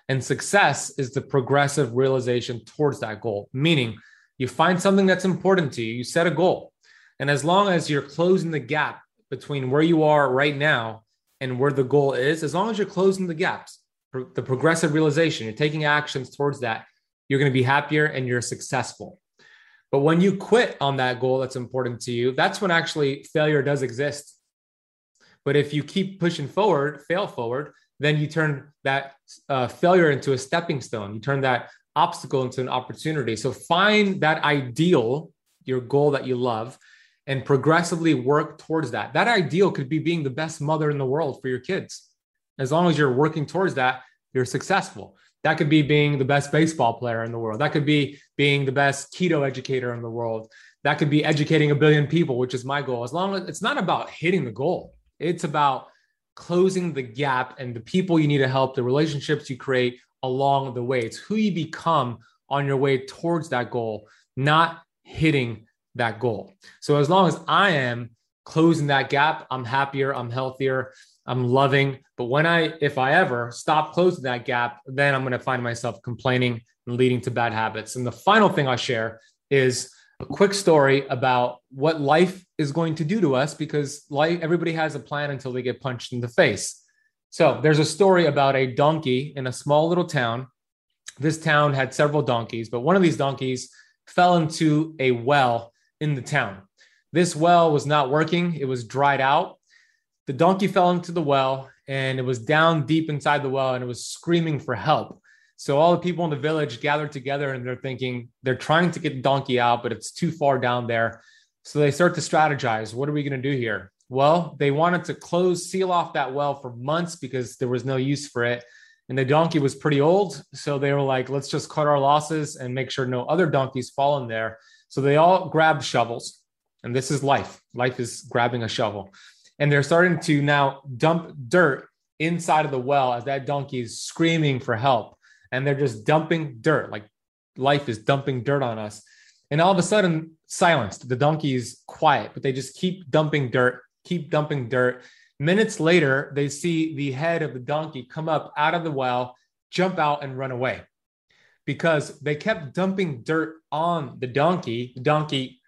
[SPEAKER 2] And success is the progressive realization towards that goal, meaning you find something that's important to you, you set a goal. And as long as you're closing the gap between where you are right now and where the goal is, as long as you're closing the gaps, the progressive realization, you're taking actions towards that, you're going to be happier and you're successful. But when you quit on that goal that's important to you, that's when actually failure does exist. But if you keep pushing forward, fail forward, then you turn that uh, failure into a stepping stone. You turn that obstacle into an opportunity. So find that ideal, your goal that you love, and progressively work towards that. That ideal could be being the best mother in the world for your kids. As long as you're working towards that, you're successful. That could be being the best baseball player in the world. That could be being the best keto educator in the world. That could be educating a billion people, which is my goal. As long as it's not about hitting the goal, it's about closing the gap and the people you need to help, the relationships you create along the way. It's who you become on your way towards that goal, not hitting that goal. So as long as I am closing that gap, I'm happier, I'm healthier, I'm loving. But when I, if I ever stop closing that gap, then I'm going to find myself complaining and leading to bad habits. And the final thing I share is a quick story about what life is going to do to us because life, everybody has a plan until they get punched in the face. So there's a story about a donkey in a small little town this town had several donkeys, but one of these donkeys fell into a well in the town. This well was not working, it was dried out. The donkey fell into the well and it was down deep inside the well and it was screaming for help. So all the people in the village gathered together and they're thinking they're trying to get the donkey out, but it's too far down there. So they start to strategize. What are we going to do here? Well, they wanted to close, seal off that well for months because there was no use for it. And the donkey was pretty old. So they were like, let's just cut our losses and make sure no other donkeys fall in there. So they all grab shovels. And this is life. Life is grabbing a shovel. And they're starting to now dump dirt inside of the well as that donkey is screaming for help and they're just dumping dirt. Like life is dumping dirt on us. And all of a sudden, silenced. The donkey is quiet, but they just keep dumping dirt, keep dumping dirt. Minutes later, they see the head of the donkey come up out of the well, jump out, and run away because they kept dumping dirt on the donkey. The donkey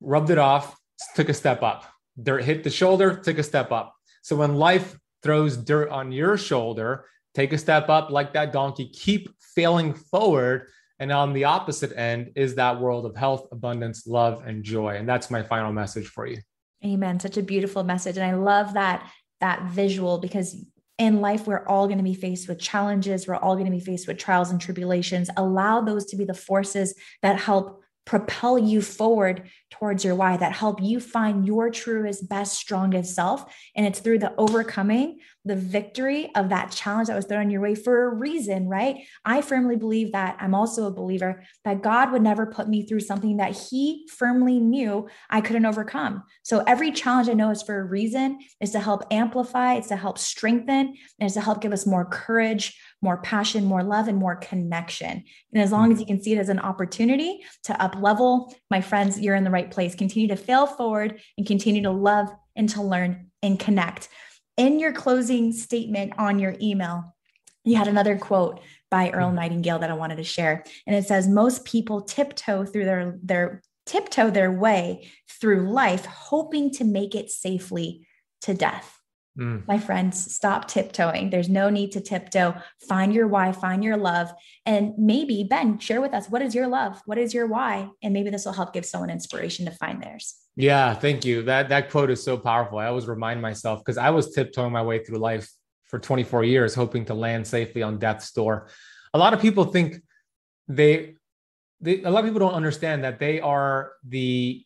[SPEAKER 2] rubbed it off, took a step up. Dirt hit the shoulder, took a step up. So when life throws dirt on your shoulder, take a step up like that donkey, keep failing forward. And on the opposite end is that world of health, abundance, love, and joy. And that's my final message for you.
[SPEAKER 1] Amen. Such a beautiful message. And I love that that visual because in life we're all going to be faced with challenges we're all going to be faced with trials and tribulations. Allow those to be the forces that help propel you forward towards your why that help you find your truest best strongest self. And it's through the overcoming the victory of that challenge that was thrown your way for a reason right i firmly believe that i'm also a believer that god would never put me through something that he firmly knew i couldn't overcome so every challenge i know is for a reason is to help amplify it's to help strengthen and it's to help give us more courage more passion, more love, and more connection. And as long as you can see it as an opportunity to up level, my friends, you're in the right place. Continue to fail forward and continue to love and to learn and connect. In your closing statement on your email, you had another quote by Earl mm-hmm. Nightingale that I wanted to share. And it says, Most people tiptoe through their, their tiptoe their way through life, hoping to make it safely to death. Mm. My friends, stop tiptoeing. There's no need to tiptoe. Find your why, find your love. And maybe, Ben, share with us what is your love? What is your why? And maybe this will help give someone inspiration to find theirs.
[SPEAKER 2] Yeah, thank you. That that quote is so powerful. I always remind myself because I was tiptoeing my way through life for 24 years, hoping to land safely on death's door. A lot of people think they, they a lot of people don't understand that they are the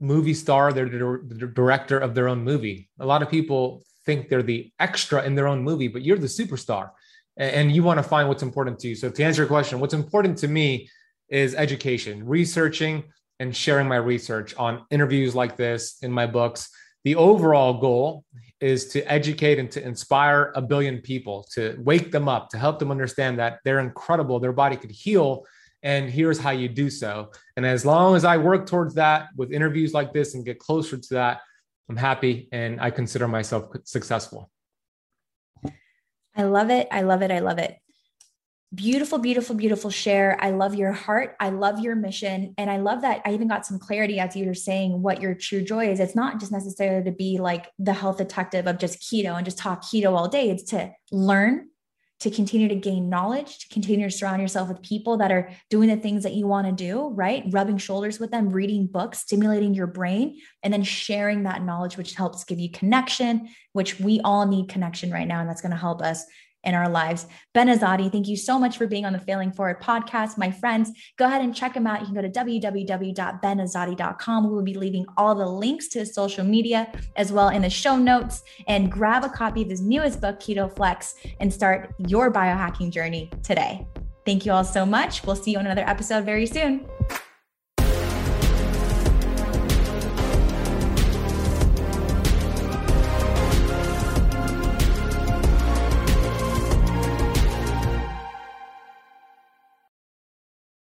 [SPEAKER 2] movie star, they're the director of their own movie. A lot of people think they're the extra in their own movie, but you're the superstar and you want to find what's important to you. So, to answer your question, what's important to me is education, researching and sharing my research on interviews like this in my books. The overall goal is to educate and to inspire a billion people, to wake them up, to help them understand that they're incredible, their body could heal, and here's how you do so. And as long as I work towards that with interviews like this and get closer to that, I'm happy and I consider myself successful.
[SPEAKER 1] I love it. I love it. I love it. Beautiful, beautiful, beautiful share. I love your heart. I love your mission. And I love that I even got some clarity as you were saying what your true joy is. It's not just necessarily to be like the health detective of just keto and just talk keto all day. It's to learn, to continue to gain knowledge, to continue to surround yourself with people that are doing the things that you want to do, right? Rubbing shoulders with them, reading books, stimulating your brain, and then sharing that knowledge, which helps give you connection, which we all need connection right now. And that's going to help us in our lives. Ben Azadi, thank you so much for being on the Failing Forward podcast. My friends, go ahead and check him out. You can go to www.benazadi.com. We will be leaving all the links to his social media as well in the show notes and grab a copy of his newest book, Keto Flex, and start your biohacking journey today. Thank you all so much. We'll see you on another episode very soon.